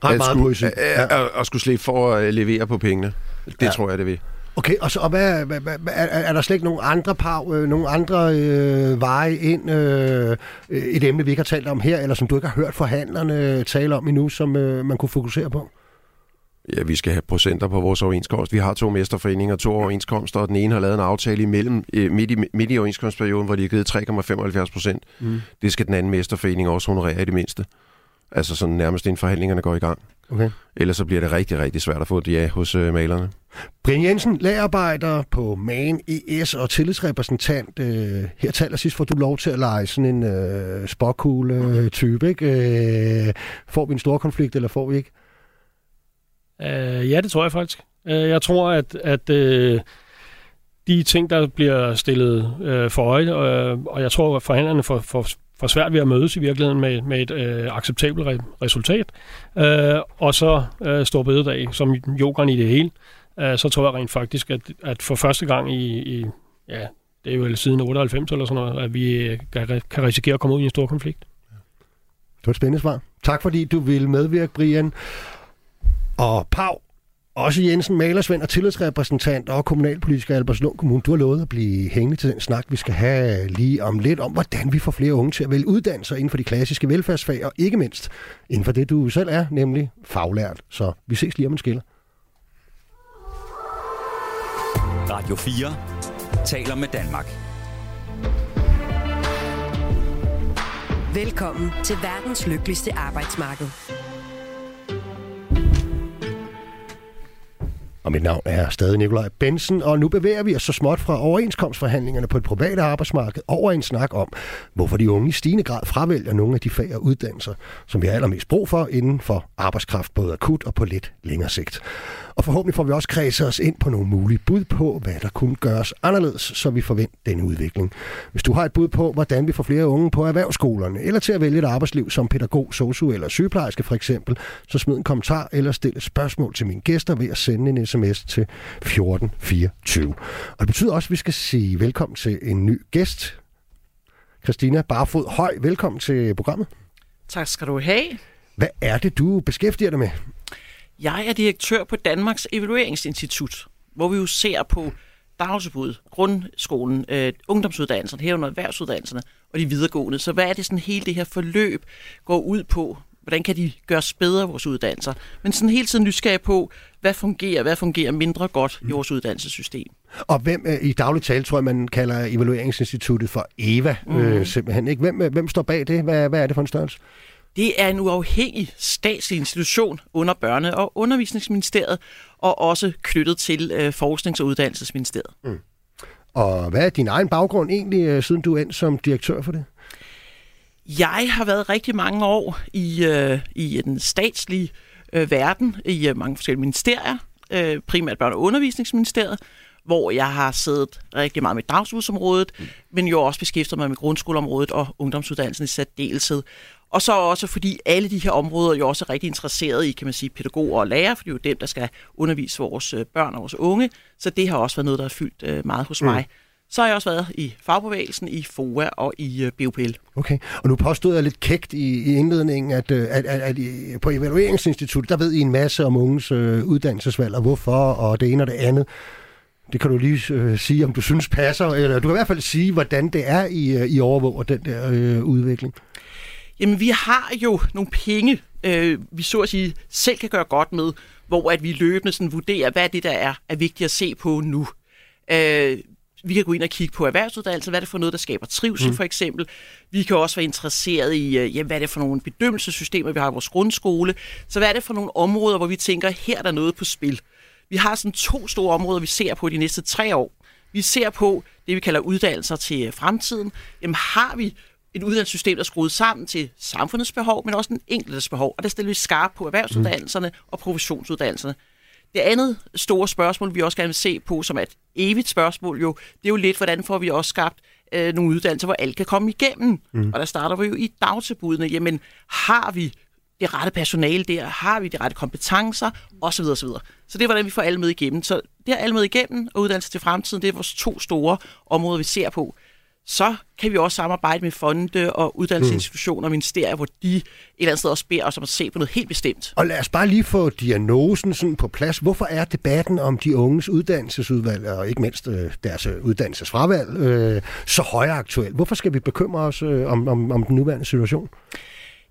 C: Ret at meget skulle.
D: At, at, at, at skulle slippe for at levere på pengene. Det ja. tror jeg, det vil.
C: Okay, og, så, og hvad, hvad, hvad, er, er der slet ikke nogen andre par, øh, nogle andre øh, veje ind, øh, et emne, vi ikke har talt om her, eller som du ikke har hørt forhandlerne tale om endnu, som øh, man kunne fokusere på?
D: ja, vi skal have procenter på vores overenskomst. Vi har to mesterforeninger, to overenskomster, og den ene har lavet en aftale imellem, øh, midt, i, midt i overenskomstperioden, hvor de har givet 3,75 procent. Mm. Det skal den anden mesterforening også honorere i det mindste. Altså sådan nærmest inden forhandlingerne går i gang. Okay. Ellers så bliver det rigtig, rigtig svært at få det ja hos øh, malerne.
C: Brian Jensen, lagarbejder på MAN ES og tillidsrepræsentant. Øh, her taler sidst, får du lov til at lege sådan en øh, spokkugle-type. Ikke? Øh, får vi en stor konflikt, eller får vi ikke?
E: Uh, ja, det tror jeg faktisk. Uh, jeg tror, at, at uh, de ting, der bliver stillet uh, for øje, uh, og jeg tror, at forhandlerne får, får, for svært ved at mødes i virkeligheden med, med et øh, acceptabelt re- resultat, Øh, og så øh, står bededag som jokeren i det hele, øh, så tror jeg rent faktisk, at, at for første gang i, i ja, det er jo siden 98 eller sådan noget, at vi øh, kan, kan risikere at komme ud i en stor konflikt.
C: Det var et spændende svar. Tak fordi du ville medvirke, Brian. Og Pau, også Jensen, malersvend og tillidsrepræsentant og kommunalpolitiker i Albertslund Kommune. Du har lovet at blive hængende til den snak, vi skal have lige om lidt om, hvordan vi får flere unge til at vælge uddannelser inden for de klassiske velfærdsfag, og ikke mindst inden for det, du selv er, nemlig faglært. Så vi ses lige om en skiller.
A: Radio 4 taler med Danmark.
B: Velkommen til verdens lykkeligste arbejdsmarked.
C: Og mit navn er stadig Nikolaj Bensen, og nu bevæger vi os så småt fra overenskomstforhandlingerne på et privat arbejdsmarked over en snak om, hvorfor de unge i stigende grad fravælger nogle af de fag og uddannelser, som vi har allermest brug for inden for arbejdskraft, både akut og på lidt længere sigt. Og forhåbentlig får vi også kredset os ind på nogle mulige bud på, hvad der kunne gøres anderledes, så vi forventer denne udvikling. Hvis du har et bud på, hvordan vi får flere unge på erhvervsskolerne, eller til at vælge et arbejdsliv som pædagog, sosu eller sygeplejerske for eksempel, så smid en kommentar eller stil et spørgsmål til mine gæster ved at sende en sms til 1424. Og det betyder også, at vi skal sige velkommen til en ny gæst. Christina Barfod Høj, velkommen til programmet.
F: Tak skal du have.
C: Hvad er det, du beskæftiger dig med?
F: Jeg er direktør på Danmarks Evalueringsinstitut, hvor vi jo ser på dagtilbud, grundskolen, øh, ungdomsuddannelserne, herunder erhvervsuddannelserne og de videregående. Så hvad er det sådan hele det her forløb går ud på? Hvordan kan de gøres bedre, vores uddannelser? Men sådan hele tiden nysgerrig på, hvad fungerer, hvad fungerer mindre godt i vores uddannelsessystem.
C: Og hvem øh, i daglig tale, tror jeg, man kalder Evalueringsinstituttet for EVA, mm. øh, simpelthen. Ikke? Hvem, øh, hvem står bag det? Hvad, hvad er det for en størrelse?
F: Det er en uafhængig statslig institution under Børne- og Undervisningsministeriet, og også knyttet til øh, Forsknings- og Uddannelsesministeriet. Mm.
C: Og hvad er din egen baggrund egentlig, øh, siden du er endt som direktør for det?
F: Jeg har været rigtig mange år i, øh, i den statslige øh, verden, i øh, mange forskellige ministerier, øh, primært Børne- og Undervisningsministeriet, hvor jeg har siddet rigtig meget med dagsområdet, mm. men jo også beskæftiget mig med grundskoleområdet og ungdomsuddannelsen i særdeleshed. Og så også fordi alle de her områder jo også er rigtig interesseret i, kan man sige, pædagoger og lærere, for det er jo dem, der skal undervise vores øh, børn og vores unge. Så det har også været noget, der har fyldt øh, meget hos mm. mig. Så har jeg også været i fagbevægelsen, i FOA og i øh, BUPL.
C: Okay, og nu påstod jeg lidt kægt i, i indledningen, at, at, at, at på Evalueringsinstituttet, der ved I en masse om unges øh, uddannelsesvalg, og hvorfor, og det ene og det andet. Det kan du lige øh, sige, om du synes passer, eller du kan i hvert fald sige, hvordan det er, I, I overvåger den der øh, udvikling.
F: Jamen, vi har jo nogle penge, øh, vi så at sige selv kan gøre godt med, hvor at vi løbende sådan vurderer, hvad det, der er, er vigtigt at se på nu. Øh, vi kan gå ind og kigge på erhvervsuddannelse, hvad er det for noget, der skaber trivsel mm. for eksempel. Vi kan også være interesseret i, øh, jamen, hvad er det for nogle bedømmelsesystemer, vi har i vores grundskole. Så hvad er det for nogle områder, hvor vi tænker, her er der noget på spil. Vi har sådan to store områder, vi ser på de næste tre år. Vi ser på det, vi kalder uddannelser til fremtiden. Jamen har vi et uddannelsessystem, der er skruet sammen til samfundets behov, men også den enkeltes behov. Og der stiller vi skarpt på erhvervsuddannelserne mm. og professionsuddannelserne. Det andet store spørgsmål, vi også gerne vil se på, som er et evigt spørgsmål jo, det er jo lidt, hvordan får vi også skabt øh, nogle uddannelser, hvor alle kan komme igennem. Mm. Og der starter vi jo i dagtilbudene. Jamen, har vi det rette personale der? Har vi de rette kompetencer? Og så videre, så videre. Så det er, hvordan vi får alle med igennem. Så det er alle med igennem, og uddannelse til fremtiden, det er vores to store områder, vi ser på så kan vi også samarbejde med fonde og uddannelsesinstitutioner og ministerier, hvor de et eller andet sted også beder os om at se på noget helt bestemt.
C: Og lad os bare lige få diagnosen sådan på plads. Hvorfor er debatten om de unges uddannelsesudvalg, og ikke mindst øh, deres øh, uddannelsesfravalg, øh, så højaktuel? Hvorfor skal vi bekymre os øh, om, om, om den nuværende situation?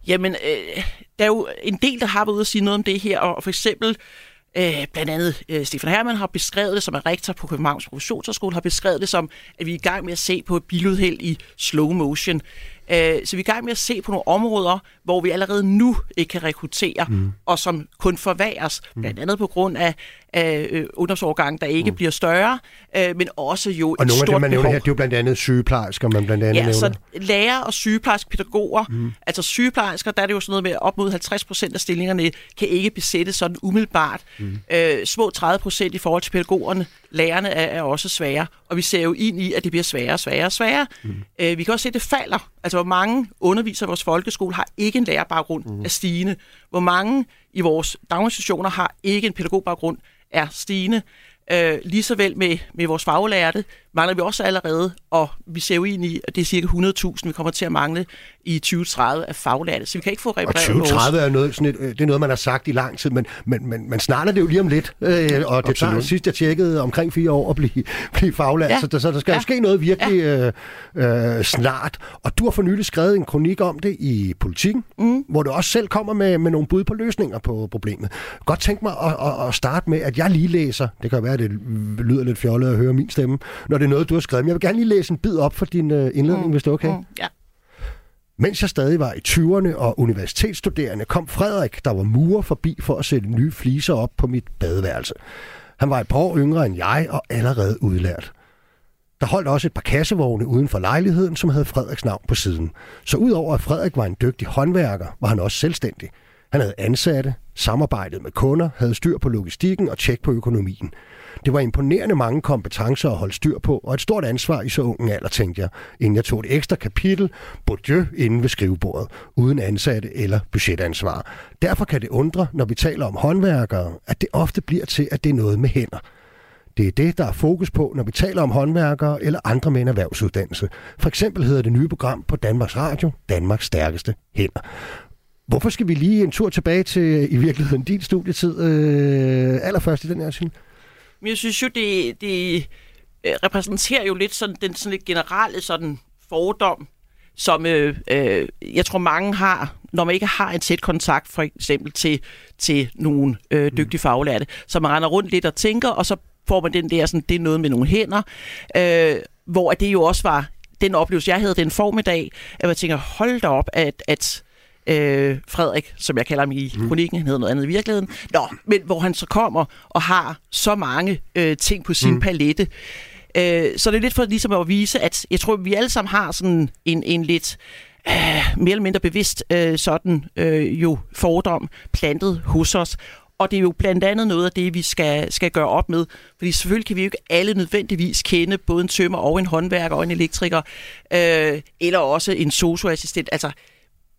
F: Jamen, øh, der er jo en del, der har været ude at sige noget om det her, og for eksempel Øh, blandt andet øh, Stefan Hermann har beskrevet det, som er rektor på Københavns Professionshøjskole, har beskrevet det som, at vi er i gang med at se på et biluheld i slow motion. Øh, så vi er i gang med at se på nogle områder, hvor vi allerede nu ikke kan rekruttere, mm. og som kun forværres, blandt andet på grund af, af øh, ungdomsårgangen, der ikke mm. bliver større, øh, men også jo
C: Og
F: et
C: nogle af
F: stort
C: dem, man nævner
F: behov.
C: her, det er jo blandt andet sygeplejersker, man blandt andet
F: Ja,
C: nævner.
F: så lærer og sygeplejersker, pædagoger, mm. altså sygeplejersker, der er det jo sådan noget med, op mod 50 procent af stillingerne kan ikke besættes sådan umiddelbart. Mm. Øh, små 30 procent i forhold til pædagogerne, lærerne er, er også svære, og vi ser jo ind i, at det bliver sværere og sværere og sværere. Mm. Øh, vi kan også se, at det falder. Altså, hvor mange undervisere i vores folkeskole har ikke en lærerbaggrund, mm. er stigende. Hvor mange i vores daginstitutioner har ikke en pædagogbaggrund, er stigende. Øh, lige så vel med, med vores faglærte mangler vi også allerede, og vi ser jo ind i, at det er cirka 100.000, vi kommer til at mangle i 2030 af faglærte, så vi kan ikke få
C: Og
F: repareret
C: 2030 er, noget, sådan et, øh, det er noget, man har sagt i lang tid, men, men, men, men snart er det jo lige om lidt. Øh, og det tager
D: Absolut.
C: sidst, jeg tjekkede, omkring fire år at blive, blive faglært. Ja.
F: Ja.
C: Så, der, så der skal ja.
F: Ja.
C: jo ske noget virkelig øh, øh, snart. Og du har for nylig skrevet en kronik om det i Politiken, mm. hvor du også selv kommer med, med nogle bud på løsninger på problemet. Godt tænk mig at, at, at starte med, at jeg lige læser. Det kan være, at det lyder lidt fjollet at høre min stemme, når det er noget, du har skrevet. Men jeg vil gerne lige læse en bid op for din øh, indledning, mm. hvis det er okay.
F: Mm, ja.
C: Mens jeg stadig var i 20'erne og universitetsstuderende, kom Frederik, der var murer, forbi for at sætte nye fliser op på mit badeværelse. Han var et par år yngre end jeg og allerede udlært. Der holdt også et par kassevogne uden for lejligheden, som havde Frederiks navn på siden. Så udover at Frederik var en dygtig håndværker, var han også selvstændig. Han havde ansatte, samarbejdet med kunder, havde styr på logistikken og tjek på økonomien. Det var imponerende mange kompetencer at holde styr på, og et stort ansvar i så ungen alder, tænkte jeg, inden jeg tog et ekstra kapitel, Bourdieu, inde ved skrivebordet, uden ansatte eller budgetansvar. Derfor kan det undre, når vi taler om håndværkere, at det ofte bliver til, at det er noget med hænder. Det er det, der er fokus på, når vi taler om håndværkere eller andre med en erhvervsuddannelse. For eksempel hedder det nye program på Danmarks Radio, Danmarks stærkeste hænder. Hvorfor skal vi lige en tur tilbage til i virkeligheden din studietid øh, allerførst i den her scene?
F: Men jeg synes jo, det, det øh, repræsenterer jo lidt sådan, den sådan lidt generelle sådan fordom, som øh, øh, jeg tror mange har, når man ikke har en tæt kontakt for eksempel til, til nogle øh, dygtige faglærte, så man render rundt lidt og tænker, og så får man den der, sådan, det er noget med nogle hænder, øh, hvor det jo også var den oplevelse, jeg havde den formiddag, at jeg tænker, hold da op, at, at øh, Frederik, som jeg kalder ham i kronikken, han hedder noget andet i virkeligheden, Nå, men hvor han så kommer og har så mange øh, ting på sin mm. palette. Øh, så det er lidt for ligesom at vise, at jeg tror, vi alle sammen har sådan en, en lidt øh, mere eller mindre bevidst øh, sådan øh, jo fordom plantet hos os. Og det er jo blandt andet noget af det, vi skal, skal gøre op med. Fordi selvfølgelig kan vi jo ikke alle nødvendigvis kende både en tømmer og en håndværker og en elektriker, øh, eller også en socioassistent. Altså,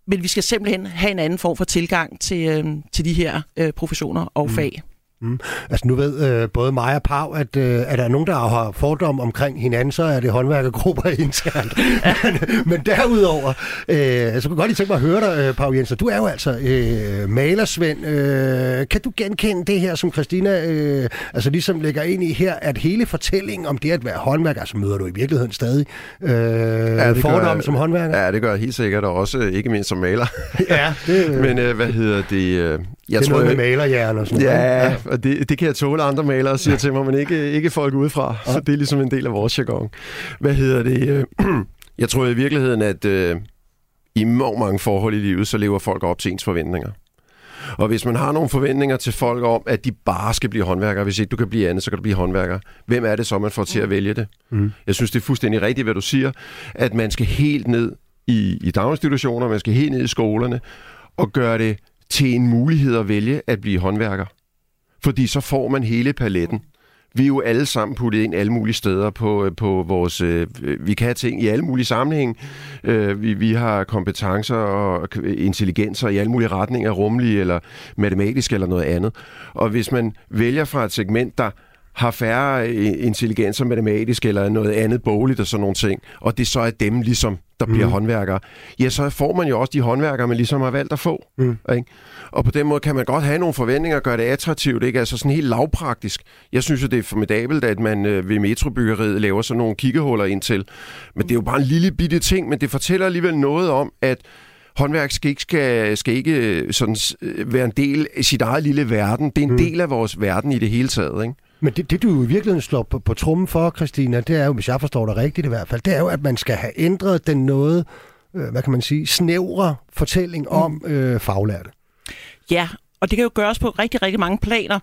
F: men vi skal simpelthen have en anden form for tilgang til, øh, til de her øh, professioner og fag.
C: Mm. Altså nu ved øh, både mig og Pau, at øh, er der nogen, der har fordom omkring hinanden, så er det håndværkergrupper internt. men, men derudover, øh, så kunne godt lige tænke mig at høre dig, øh, Pau Jensen. Du er jo altså øh, malersvend. Øh, kan du genkende det her, som Christina øh, altså ligesom lægger ind i her, at hele fortællingen om det at være håndværker, altså møder du i virkeligheden stadig øh, ja,
D: det
C: fordom
D: gør,
C: som håndværker?
D: Ja, det gør jeg helt sikkert, og også øh, ikke mindst som maler.
C: Ja, det, øh,
D: Men øh, hvad hedder det? Øh, jeg
C: det er
D: tror,
C: noget med malerjern og sådan noget.
D: Ja, og det, det kan jeg tåle, andre malere siger til mig, men ikke, ikke folk udefra. Så det er ligesom en del af vores jargon. Hvad hedder det? Jeg tror i virkeligheden, at øh, i mange, mange forhold i livet, så lever folk op til ens forventninger. Og hvis man har nogle forventninger til folk om, at de bare skal blive håndværkere, hvis ikke du kan blive andet, så kan du blive håndværker. Hvem er det så, man får til at vælge det? Mm. Jeg synes, det er fuldstændig rigtigt, hvad du siger, at man skal helt ned i, i daginstitutioner, man skal helt ned i skolerne, og gøre det til en mulighed at vælge at blive håndværker. Fordi så får man hele paletten. Vi er jo alle sammen puttet ind alle mulige steder på, øh, på vores... Øh, vi kan have ting i alle mulige sammenhæng. Øh, vi, vi har kompetencer og intelligenser i alle mulige retninger, rumlige eller matematiske eller noget andet. Og hvis man vælger fra et segment, der har færre øh, intelligenser matematisk eller noget andet bogligt og sådan nogle ting, og det så er dem ligesom, der bliver mm. håndværkere, ja, så får man jo også de håndværkere, man ligesom har valgt at få. Mm. Ikke? Og på den måde kan man godt have nogle forventninger og gøre det attraktivt, ikke? Altså sådan helt lavpraktisk. Jeg synes jo, det er formidabelt, at man øh, ved metrobyggeriet laver sådan nogle kiggehuller ind til. Men det er jo bare en lille bitte ting, men det fortæller alligevel noget om, at håndværk skal ikke, skal, skal ikke øh, sådan, være en del af sit eget lille verden. Det er en mm. del af vores verden i det hele taget, ikke?
C: Men det, det du i virkeligheden slår på, på trummen for, Christina, det er jo, hvis jeg forstår det rigtigt i hvert fald, det er jo, at man skal have ændret den noget, øh, hvad kan man sige, snævre fortælling om øh, faglærte.
F: Ja, og det kan jo gøres på rigtig, rigtig mange planer.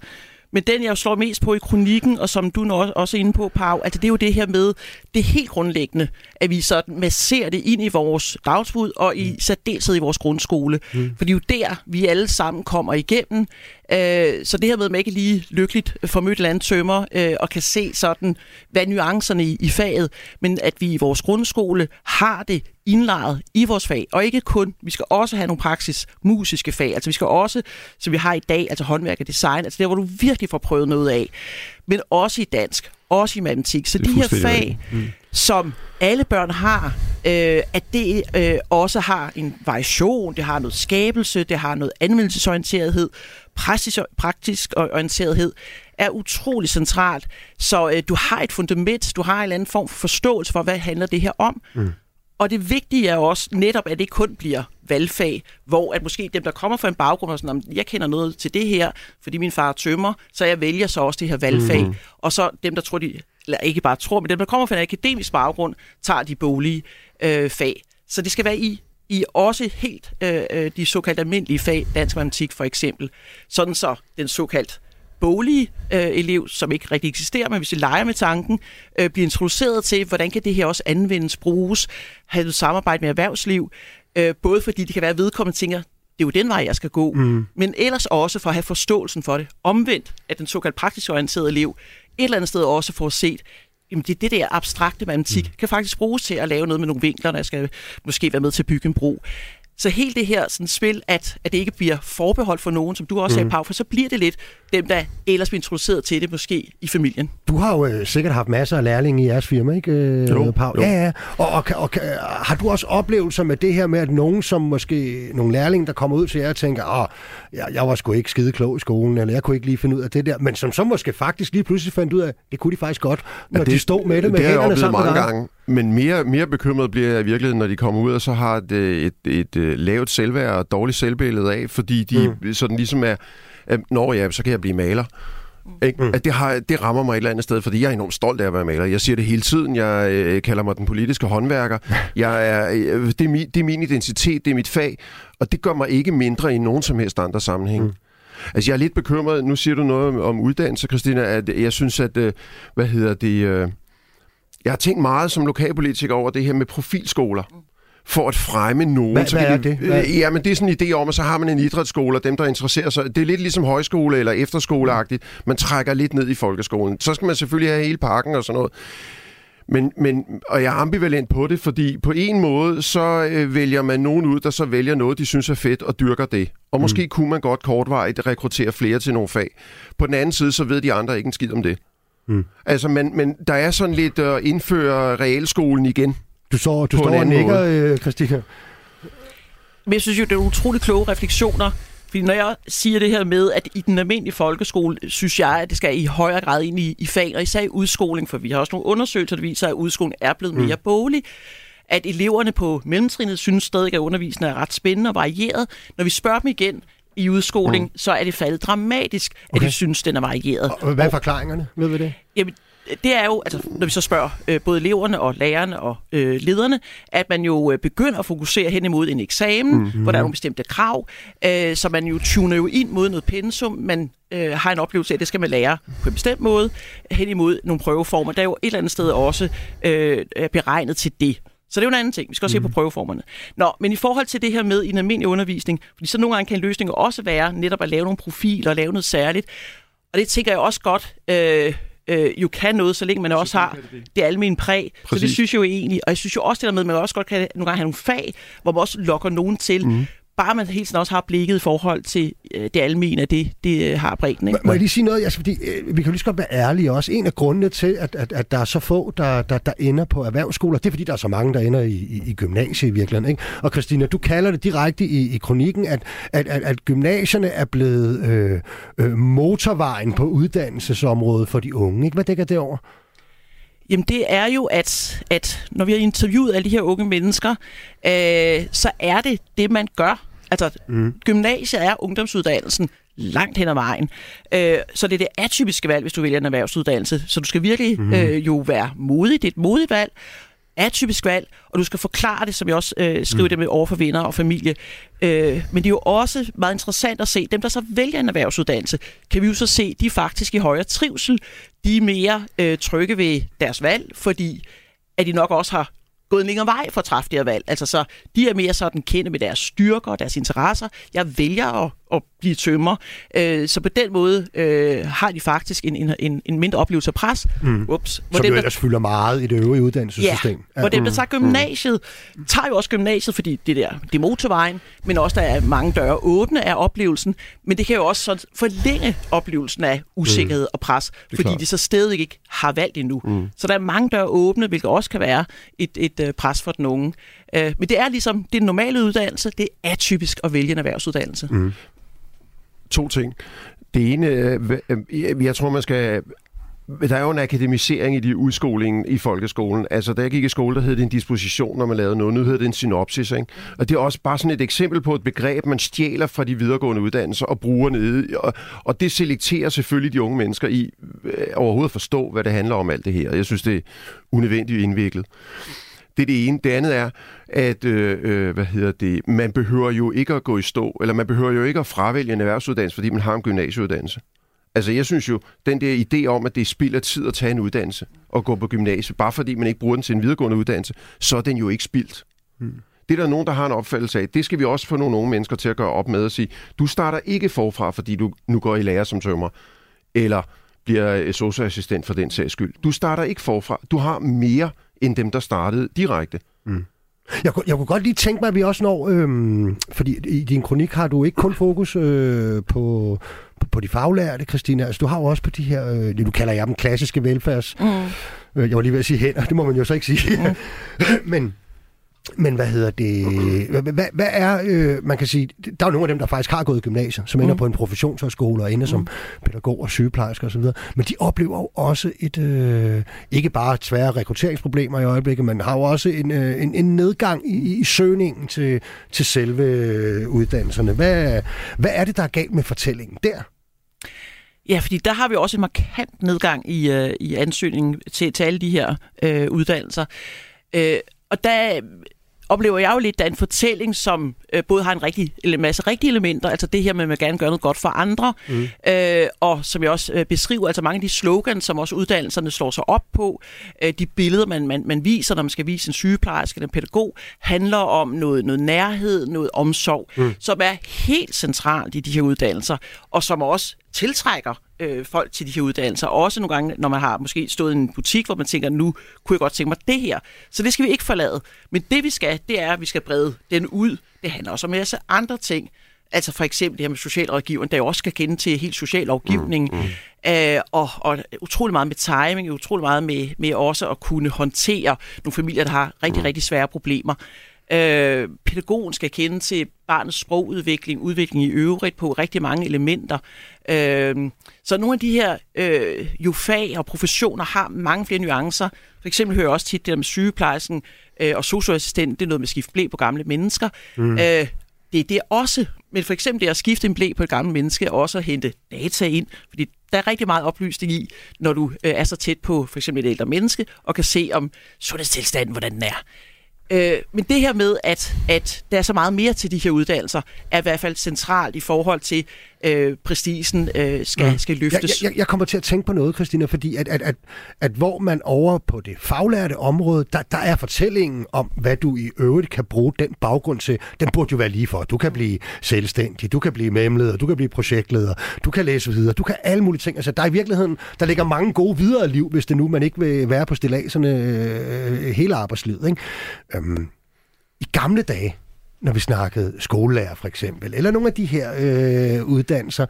F: Men den, jeg slår mest på i kronikken, og som du også er inde på, Pau, altså det er jo det her med, det helt grundlæggende, at vi sådan masserer det ind i vores dagsbud, og i mm. særdeleshed i vores grundskole. Mm. For det er jo der, vi alle sammen kommer igennem. Øh, så det her med, at man ikke lige lykkeligt får mødt landtømmer tømmer, øh, og kan se sådan, hvad nuancerne i, i faget, men at vi i vores grundskole har det indlejret i vores fag, og ikke kun, vi skal også have nogle praksis musiske fag, altså vi skal også, som vi har i dag, altså håndværk og design, altså der, hvor du virkelig får prøvet noget af, men også i dansk, også i matematik. Så de her fag, mm. som alle børn har, øh, at det øh, også har en variation, det har noget skabelse, det har noget anvendelsesorienterethed, praktisk, praktisk orienterethed, er utrolig centralt. Så øh, du har et fundament, du har en eller anden form for forståelse for, hvad handler det her om. Mm. Og det vigtige er også netop, at det kun bliver valgfag, hvor at måske dem, der kommer fra en baggrund, og sådan, jeg kender noget til det her, fordi min far tømmer, så jeg vælger så også det her valgfag. Mm-hmm. Og så dem, der tror, de, eller ikke bare tror, men dem, der kommer fra en akademisk baggrund, tager de bolige øh, fag. Så det skal være i i også helt øh, øh de såkaldte almindelige fag, dansk matematik for eksempel, sådan så den såkaldt boglige øh, elev, som ikke rigtig eksisterer, men hvis vi leger med tanken, øh, bliver introduceret til, hvordan kan det her også anvendes, bruges, have et samarbejde med erhvervsliv, øh, både fordi det kan være, at vedkommende tænker, det er jo den vej, jeg skal gå, mm. men ellers også for at have forståelsen for det. Omvendt, at den såkaldt praktisk orienterede elev et eller andet sted også får set, jamen det, det der abstrakte matematik mm. kan faktisk bruges til at lave noget med nogle vinkler, der skal måske være med til at bygge en bro. Så helt det her sådan, spil, at, at det ikke bliver forbeholdt for nogen, som du også mm. sagde, Pau, for så bliver det lidt dem, der ellers bliver introduceret til det, måske i familien.
C: Du har jo øh, sikkert haft masser af lærlinge i jeres firma, ikke, øh, jo, Pau? Jo. Ja, ja. Og, og, og, og har du også oplevelser med det her med, at nogen, som måske, nogle lærlinge, der kommer ud til jer og tænker, åh, jeg, jeg var sgu ikke skide klog i skolen, eller jeg kunne ikke lige finde ud af det der, men som så måske faktisk lige pludselig fandt ud af, det kunne de faktisk godt, når ja, det, de stod med det med
D: det
C: hænderne sammen
D: mange gange. Men mere, mere bekymret bliver jeg i virkeligheden, når de kommer ud, og så har et, et, et, et øh, lavt selvværd og dårligt selvbillede af, fordi de mm. sådan ligesom er, at, når ja, så kan jeg blive maler. Ikke? Mm. At det, har, det rammer mig et eller andet sted, fordi jeg er enormt stolt af at være maler. Jeg siger det hele tiden. Jeg øh, kalder mig den politiske håndværker. Jeg er, øh, det, er min, det er min identitet, det er mit fag, og det gør mig ikke mindre i nogen som helst andre sammenhæng. Mm. Altså, jeg er lidt bekymret. Nu siger du noget om, om uddannelse, Christina. At jeg synes, at... Øh, hvad hedder det... Øh, jeg har tænkt meget som lokalpolitiker over det her med profilskoler. Mm for at fremme nogen.
C: Hvad, så hvad er det? Hvad?
D: Øh, ja, men det er sådan en idé om, at så har man en idrætsskole, og dem, der interesserer sig. Det er lidt ligesom højskole eller efterskoleagtigt. Man trækker lidt ned i folkeskolen. Så skal man selvfølgelig have hele pakken og sådan noget. Men, men, og jeg er ambivalent på det, fordi på en måde, så øh, vælger man nogen ud, der så vælger noget, de synes er fedt, og dyrker det. Og mm. måske kunne man godt kortvarigt rekruttere flere til nogle fag. På den anden side, så ved de andre ikke en skid om det. Mm. Altså, men, men der er sådan lidt at indføre realskolen igen.
C: Du, så, du står og nikker, øh, Christina.
F: Men jeg synes jo, det er utrolig kloge refleksioner. Fordi når jeg siger det her med, at i den almindelige folkeskole, synes jeg, at det skal i højere grad ind i, i fag, og især i udskoling, for vi har også nogle undersøgelser, der viser, at udskoling er blevet mere mm. bolig at eleverne på mellemtrinnet synes stadig, at undervisningen er ret spændende og varieret. Når vi spørger dem igen i udskoling, mm. så er det faldet dramatisk, at okay. de synes, den er varieret.
C: Og hvad er forklaringerne? Ved vi det?
F: Jamen, det er jo, altså, når vi så spørger øh, både eleverne og lærerne og øh, lederne, at man jo øh, begynder at fokusere hen imod en eksamen, mm-hmm. hvor der er nogle bestemte krav, øh, så man jo tuner jo ind mod noget pensum, man øh, har en oplevelse af, at det skal man lære på en bestemt måde, hen imod nogle prøveformer, der er jo et eller andet sted også øh, er beregnet til det. Så det er jo en anden ting. Vi skal også mm. se på prøveformerne. Nå, men i forhold til det her med en almindelig undervisning, fordi så nogle gange kan en løsning også være netop at lave nogle profiler og lave noget særligt. Og det tænker jeg også godt... Øh, øh, jo kan noget, så længe man også har det, det almindelige præg. Præcis. Så det synes jeg jo egentlig, og jeg synes jo også det der med, at man også godt kan nogle gange have nogle fag, hvor man også lokker nogen til, mm bare man helt også har blikket i forhold til øh, det almene, det, det øh, har bredden. Ikke?
C: Må jeg lige sige noget? Altså, fordi, øh, vi kan jo lige så godt være ærlige også. En af grundene til, at, at, at der er så få, der, der, der ender på erhvervsskoler, det er fordi, der er så mange, der ender i, i, i gymnasiet i virkeligheden. Ikke? Og Christina, du kalder det direkte i, i kronikken, at, at, at, at gymnasierne er blevet øh, øh, motorvejen på uddannelsesområdet for de unge. Ikke? Hvad dækker det over?
F: Jamen det er jo, at, at når vi har interviewet alle de her unge mennesker, øh, så er det det, man gør. Altså, mm. gymnasiet er ungdomsuddannelsen langt hen ad vejen. Øh, så det er det atypiske valg, hvis du vælger en erhvervsuddannelse. Så du skal virkelig mm. øh, jo være modig. Det er et modigt valg atypisk valg, og du skal forklare det, som jeg også øh, skriver mm. det med over for venner og familie. Øh, men det er jo også meget interessant at se, dem der så vælger en erhvervsuddannelse, kan vi jo så se, de er faktisk i højere trivsel, de er mere øh, trygge ved deres valg, fordi at de nok også har gået en længere vej for at træffe det her valg. Altså så, de er mere sådan kendte med deres styrker og deres interesser. Jeg vælger at at blive tømmer. Øh, så på den måde øh, har de faktisk en, en, en mindre oplevelse af pres.
C: Mm. Ups. Hvor Som dem, jo ellers der, fylder meget i det øvrige uddannelsessystem.
F: Ja, hvor dem, der tager gymnasiet, mm. tager jo også gymnasiet, fordi det der, det er motorvejen, men også der er mange døre åbne af oplevelsen, men det kan jo også sådan forlænge oplevelsen af usikkerhed mm. og pres, fordi klart. de så stadig ikke har valgt endnu. Mm. Så der er mange døre åbne, hvilket også kan være et, et øh, pres for den unge. Øh, men det er ligesom, det er en normale uddannelse, det er atypisk at vælge en erhvervsuddannelse. Mm
D: to ting. Det ene, øh, øh jeg tror, man skal der er jo en akademisering i de udskolingen i folkeskolen. Altså, da jeg gik i skole, der hed det en disposition, når man lavede noget. Nu hedder det en synopsis, ikke? Og det er også bare sådan et eksempel på et begreb, man stjæler fra de videregående uddannelser og bruger nede. Og, og det selekterer selvfølgelig de unge mennesker i øh, overhovedet at forstå, hvad det handler om alt det her. Jeg synes, det er unødvendigt indviklet. Det er det ene. Det andet er, at øh, øh, hvad hedder det, man behøver jo ikke at gå i stå, eller man behøver jo ikke at fravælge en erhvervsuddannelse, fordi man har en gymnasieuddannelse. Altså, jeg synes jo, den der idé om, at det er spild af tid at tage en uddannelse og gå på gymnasiet, bare fordi man ikke bruger den til en videregående uddannelse, så er den jo ikke spildt. Hmm. Det er der nogen, der har en opfattelse af. Det skal vi også få nogle unge mennesker til at gøre op med at sige, du starter ikke forfra, fordi du nu går i lære som tømmer, eller bliver socialassistent for den sags skyld. Du starter ikke forfra. Du har mere end dem, der startede direkte. Mm.
C: Jeg, jeg kunne godt lige tænke mig, at vi også når, øhm, fordi i din kronik har du ikke kun fokus øh, på, på, på de faglærte, Christina. Altså, du har jo også på de her, øh, nu kalder jeg dem klassiske velfærds... Mm. Øh, jeg var lige ved at sige hænder, det må man jo så ikke sige. Mm. Men men hvad hedder det? Hvad, hvad er, øh, man kan sige, der er nogle af dem, der faktisk har gået i gymnasiet, som ender mm. på en professionshøjskole og ender mm. som pædagog og sygeplejersker osv., men de oplever jo også et, øh, ikke bare svære rekrutteringsproblemer i øjeblikket, men har jo også en, øh, en, en nedgang i, i søgningen til, til selve øh, uddannelserne. Hvad, hvad er det, der er galt med fortællingen der?
F: Ja, fordi der har vi også en markant nedgang i, øh, i ansøgningen til, til alle de her øh, uddannelser. Øh, og der oplever jeg jo lidt, der er en fortælling, som øh, både har en, rigtig, en masse rigtige elementer, altså det her med, at man gerne gør noget godt for andre, mm. øh, og som jeg også øh, beskriver, altså mange af de slogans, som også uddannelserne slår sig op på, øh, de billeder, man, man, man viser, når man skal vise en sygeplejerske eller en pædagog, handler om noget, noget nærhed, noget omsorg, mm. som er helt centralt i de her uddannelser, og som også tiltrækker øh, folk til de her uddannelser. Også nogle gange, når man har måske stået i en butik, hvor man tænker, nu kunne jeg godt tænke mig det her. Så det skal vi ikke forlade. Men det vi skal, det er, at vi skal brede den ud. Det handler også om en masse andre ting. Altså for eksempel det her med socialrådgivning, der jo også skal kende til helt social lovgivning. Mm, mm. Øh, og, og utrolig meget med timing, utrolig meget med, med også at kunne håndtere nogle familier, der har rigtig, mm. rigtig svære problemer. Øh, pædagogen skal kende til barnets sprogudvikling, udvikling i øvrigt på rigtig mange elementer. Øh, så nogle af de her øh, jo fag og professioner har mange flere nuancer. For eksempel hører jeg også tit det der med sygeplejersken øh, og socioassistent, det er noget med at skifte blæ på gamle mennesker. Mm. Øh, det er det også. Men for eksempel det at skifte en blæ på et gammelt menneske, og også at hente data ind, fordi der er rigtig meget oplysning i, når du øh, er så tæt på for eksempel et ældre menneske, og kan se om sundhedstilstanden, hvordan den er. Øh, men det her med, at, at der er så meget mere til de her uddannelser, er i hvert fald centralt i forhold til, øh, prestisen øh, skal, ja. skal løftes.
C: Jeg, jeg, jeg kommer til at tænke på noget, Christina, fordi at, at, at, at hvor man over på det faglærte område, der, der er fortællingen om, hvad du i øvrigt kan bruge den baggrund til, den burde jo være lige for. Du kan blive selvstændig, du kan blive memleder, du kan blive projektleder, du kan læse videre, du kan alle mulige ting. Altså, der er i virkeligheden, der ligger mange gode videre liv, hvis det nu man ikke vil være på stilladserne øh, hele arbejdslivet. Ikke? Øhm, I gamle dage, når vi snakkede skolelærer for eksempel, eller nogle af de her øh, uddannelser,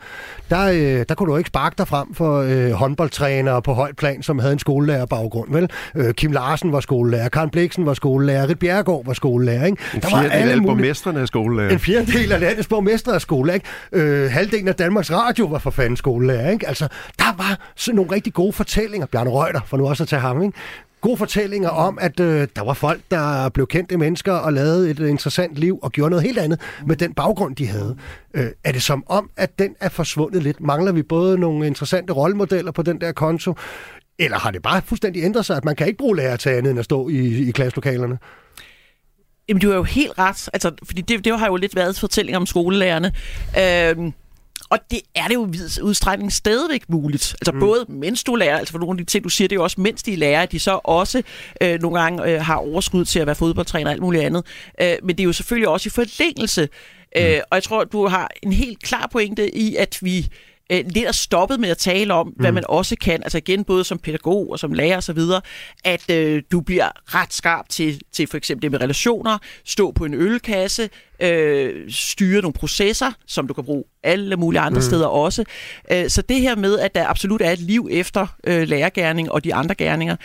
C: der, øh, der kunne du ikke sparke dig frem for øh, håndboldtrænere på højt plan, som havde en skolelærerbaggrund, vel? Øh, Kim Larsen var skolelærer, Karen Bliksen var skolelærer, Rit Bjergård var skolelærer, ikke?
D: En der var alle af borgmesterne af skolelærer.
C: En fjerdedel af landets borgmestre af skolelærer, ikke? Øh, halvdelen af Danmarks Radio var for fanden skolelærer, ikke? Altså, der var sådan nogle rigtig gode fortællinger. Bjarne Reuter, for nu også at tage ham, ikke? Gode fortællinger om, at øh, der var folk, der blev kendte mennesker og lavede et interessant liv og gjorde noget helt andet med den baggrund, de havde. Øh, er det som om, at den er forsvundet lidt? Mangler vi både nogle interessante rollemodeller på den der konto, eller har det bare fuldstændig ændret sig, at man kan ikke bruge lærer til andet end at stå i, i klasselokalerne?
F: Jamen, du er jo helt ret. Altså, fordi det, det har jo lidt været fortælling om skolelærerne. Øh, og det er det jo i udstrækning stadigvæk muligt. Altså mm. både mens du lærer, altså for nogle af de ting, du siger, det er jo også mens de lærer, at de så også øh, nogle gange øh, har overskud til at være fodboldtræner og alt muligt andet. Øh, men det er jo selvfølgelig også i forlængelse. Øh, mm. Øh, og jeg tror, du har en helt klar pointe i, at vi øh, lidt er stoppet med at tale om, hvad mm. man også kan, altså igen både som pædagog og som lærer osv., at øh, du bliver ret skarp til, til for eksempel det med relationer, stå på en ølkasse, øh, styre nogle processer, som du kan bruge alle mulige andre mm. steder også. Øh, så det her med, at der absolut er et liv efter øh, lærergærning og de andre gerninger,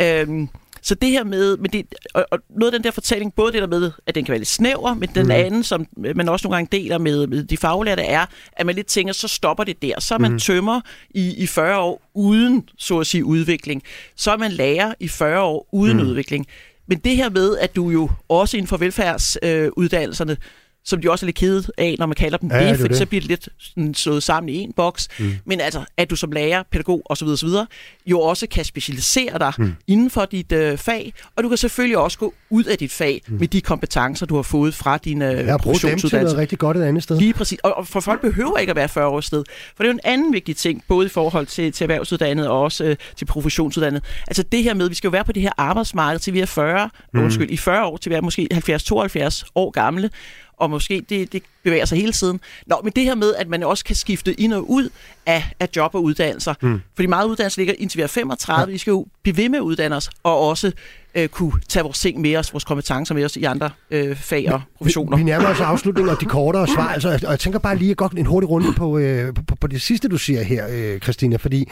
F: øh, så det her med, med det, og, og noget af den der fortælling, både det der med, at den kan være lidt snæver, men den mm. anden, som man også nogle gange deler med, med de faglærte, er, at man lidt tænker, så stopper det der. Så er man mm. tømmer i, i 40 år uden, så at sige, udvikling. Så er man lærer i 40 år uden mm. udvikling. Men det her med, at du jo også inden for velfærdsuddannelserne, øh, som de også er lidt kede af, når man kalder dem ja, det, for det. så bliver det lidt sådan, slået sammen i en boks. Mm. Men altså, at du som lærer, pædagog osv. osv. jo også kan specialisere dig mm. inden for dit øh, fag, og du kan selvfølgelig også gå ud af dit fag mm. med de kompetencer, du har fået fra din øh,
C: ja, professionsuddannelse. Ja, noget rigtig godt et andet sted.
F: Lige præcis. Og, og for folk behøver ikke at være 40 år sted. For det er jo en anden vigtig ting, både i forhold til, til erhvervsuddannet og også øh, til professionsuddannet. Altså det her med, at vi skal jo være på det her arbejdsmarked til vi er 40, mm. undskyld, i 40 år til vi er måske 70-72 år gamle og måske det, det bevæger sig hele tiden. Nå, men det her med, at man også kan skifte ind og ud af, af job og uddannelser. Mm. Fordi meget uddannelse ligger indtil vi er 35. Ja. Vi skal jo blive ved med at uddanne os, og også øh, kunne tage vores ting med os, vores kompetencer med os i andre øh, fag og professioner.
C: Vi, vi nærmer os afslutningen og de kortere svar, altså, og jeg tænker bare lige gå en hurtig runde på, øh, på, på det sidste, du siger her, øh, Christina, fordi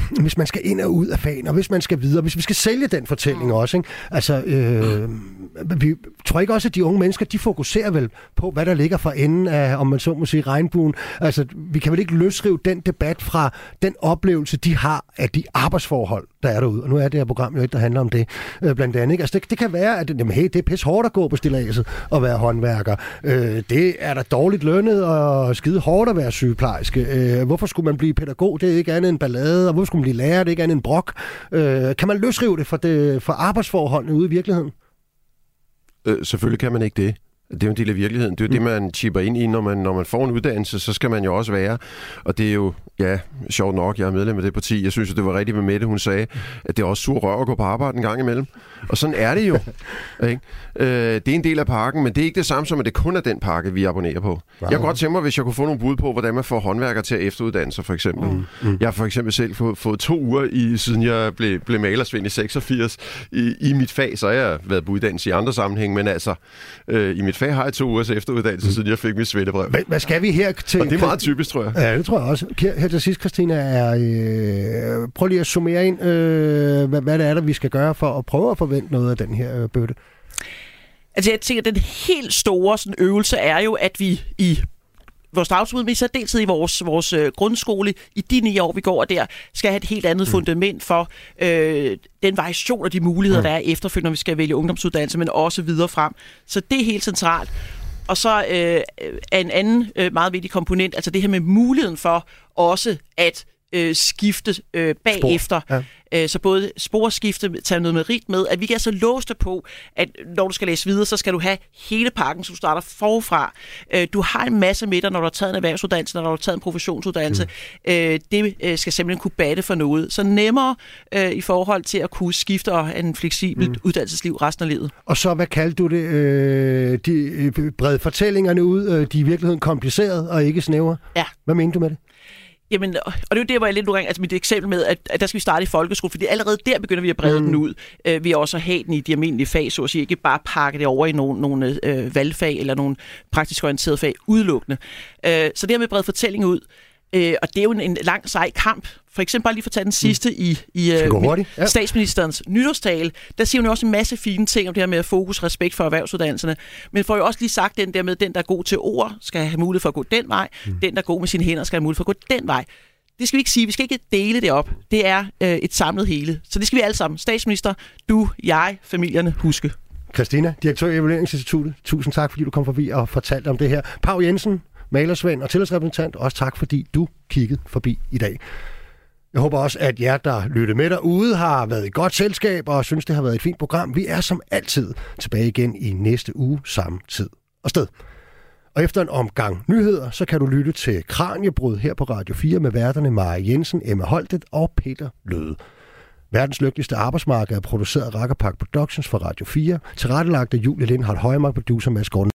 C: hvis man skal ind og ud af fagen, og hvis man skal videre, hvis vi skal sælge den fortælling også, ikke? altså, øh, vi tror ikke også, at de unge mennesker, de fokuserer vel på, hvad der ligger for enden af, om man så må sige, regnbuen. Altså, vi kan vel ikke løsrive den debat fra den oplevelse, de har af de arbejdsforhold, der er derude. Og nu er det her program jo ikke, der handler om det, øh, blandt andet. Ikke? Altså, det, det kan være, at jamen, hey, det er pisse hårdt at gå på stilladset og være håndværker. Øh, det er da dårligt lønnet og skide hårdt at være sygeplejerske. Øh, hvorfor skulle man blive pædagog? Det er ikke andet end ballade. Og hvorfor skulle man blive lærer? Det er ikke andet end brok. Øh, kan man løsrive det for, det for arbejdsforholdene ude i virkeligheden?
D: Øh, selvfølgelig kan man ikke det. Det er jo en del af virkeligheden. Det er jo mm. det, man chipper ind i, når man, når man får en uddannelse, så skal man jo også være. Og det er jo, ja, sjovt nok, jeg er medlem af det parti. Jeg synes, det var rigtigt med Mette, hun sagde, at det er også sur rør at gå på arbejde en gang imellem. Og sådan er det jo. ikke? Øh, det er en del af pakken, men det er ikke det samme som, at det kun er den pakke, vi abonnerer på. Wow. Jeg kunne godt tænke mig, hvis jeg kunne få nogle bud på, hvordan man får håndværker til at efteruddanne sig, for eksempel. Mm. Mm. Jeg har for eksempel selv fået, fået to uger, i, siden jeg blev, blev malersvend i 86, i, i mit fag, så har jeg været på uddannelse i andre sammenhæng, men altså, øh, i mit fag har jeg to ugers efteruddannelse, mm. siden jeg fik mit svendebrev.
C: Hvad, hvad skal vi her til?
D: Og det er meget typisk, tror jeg.
C: Ja, det tror jeg også. Her til sidst, Christina, er, øh, prøv lige at summere ind, øh, hvad, hvad det er, der vi skal gøre for at prøve at forvente noget af den her øh, bøtte.
F: Altså jeg tænker, at den helt store sådan, øvelse er jo, at vi i vores dagtilbud, men i særdeleshed i vores, vores øh, grundskole, i de ni år, vi går der, skal have et helt andet mm. fundament for øh, den variation og de muligheder, mm. der er efterfølgende, når vi skal vælge ungdomsuddannelse, men også videre frem. Så det er helt centralt. Og så øh, er en anden øh, meget vigtig komponent, altså det her med muligheden for også at øh, skifte øh, bagefter. Spor. Ja. Øh, så både sporskifte, tage noget merit med, at vi er så låste på, at når du skal læse videre, så skal du have hele pakken, så du starter forfra. Øh, du har en masse med dig, når du har taget en erhvervsuddannelse, når du har taget en professionsuddannelse. Mm. Øh, det øh, skal simpelthen kunne batte for noget. Så nemmere øh, i forhold til at kunne skifte og have en fleksibel mm. uddannelsesliv resten af livet.
C: Og så, hvad kaldte du det? Øh, de brede fortællingerne ud, øh, de er i virkeligheden komplicerede og ikke snævre.
F: Ja.
C: Hvad mener du med det?
F: Jamen, og det er jo der, hvor jeg lidt nogle gange, altså mit eksempel med, at, at der skal vi starte i folkeskole, fordi allerede der begynder vi at brede mm. den ud. Øh, vi også have den i de almindelige fag, så at sige, ikke bare pakke det over i nogle, nogle øh, valgfag eller nogle praktisk orienterede fag udelukkende. Øh, så det her med brede fortælling ud, øh, og det er jo en, en lang sej kamp, for eksempel bare lige for at tage den sidste mm. i, i uh, ja. statsministerens nytårstale, der siger hun jo også en masse fine ting om det her med fokus, respekt for erhvervsuddannelserne, men får jo også lige sagt den der med, den der er god til ord, skal have mulighed for at gå den vej, mm. den der er god med sine hænder, skal have mulighed for at gå den vej. Det skal vi ikke sige. Vi skal ikke dele det op. Det er øh, et samlet hele. Så det skal vi alle sammen. Statsminister, du, jeg, familierne, huske.
C: Christina, direktør i Evalueringsinstituttet. Tusind tak, fordi du kom forbi og fortalte om det her. Pau Jensen, malersvend og tillidsrepræsentant. Også tak, fordi du kiggede forbi i dag. Jeg håber også, at jer, der lytter med derude, har været i godt selskab og synes, det har været et fint program. Vi er som altid tilbage igen i næste uge samme tid og sted. Og efter en omgang nyheder, så kan du lytte til Kranjebrud her på Radio 4 med værterne Maja Jensen, Emma Holtet og Peter Løde. Verdens lykkeligste arbejdsmarked er produceret af Rakkerpark Productions for Radio 4, tilrettelagt af Julie Lindhardt Højmark, producer Mads Gården.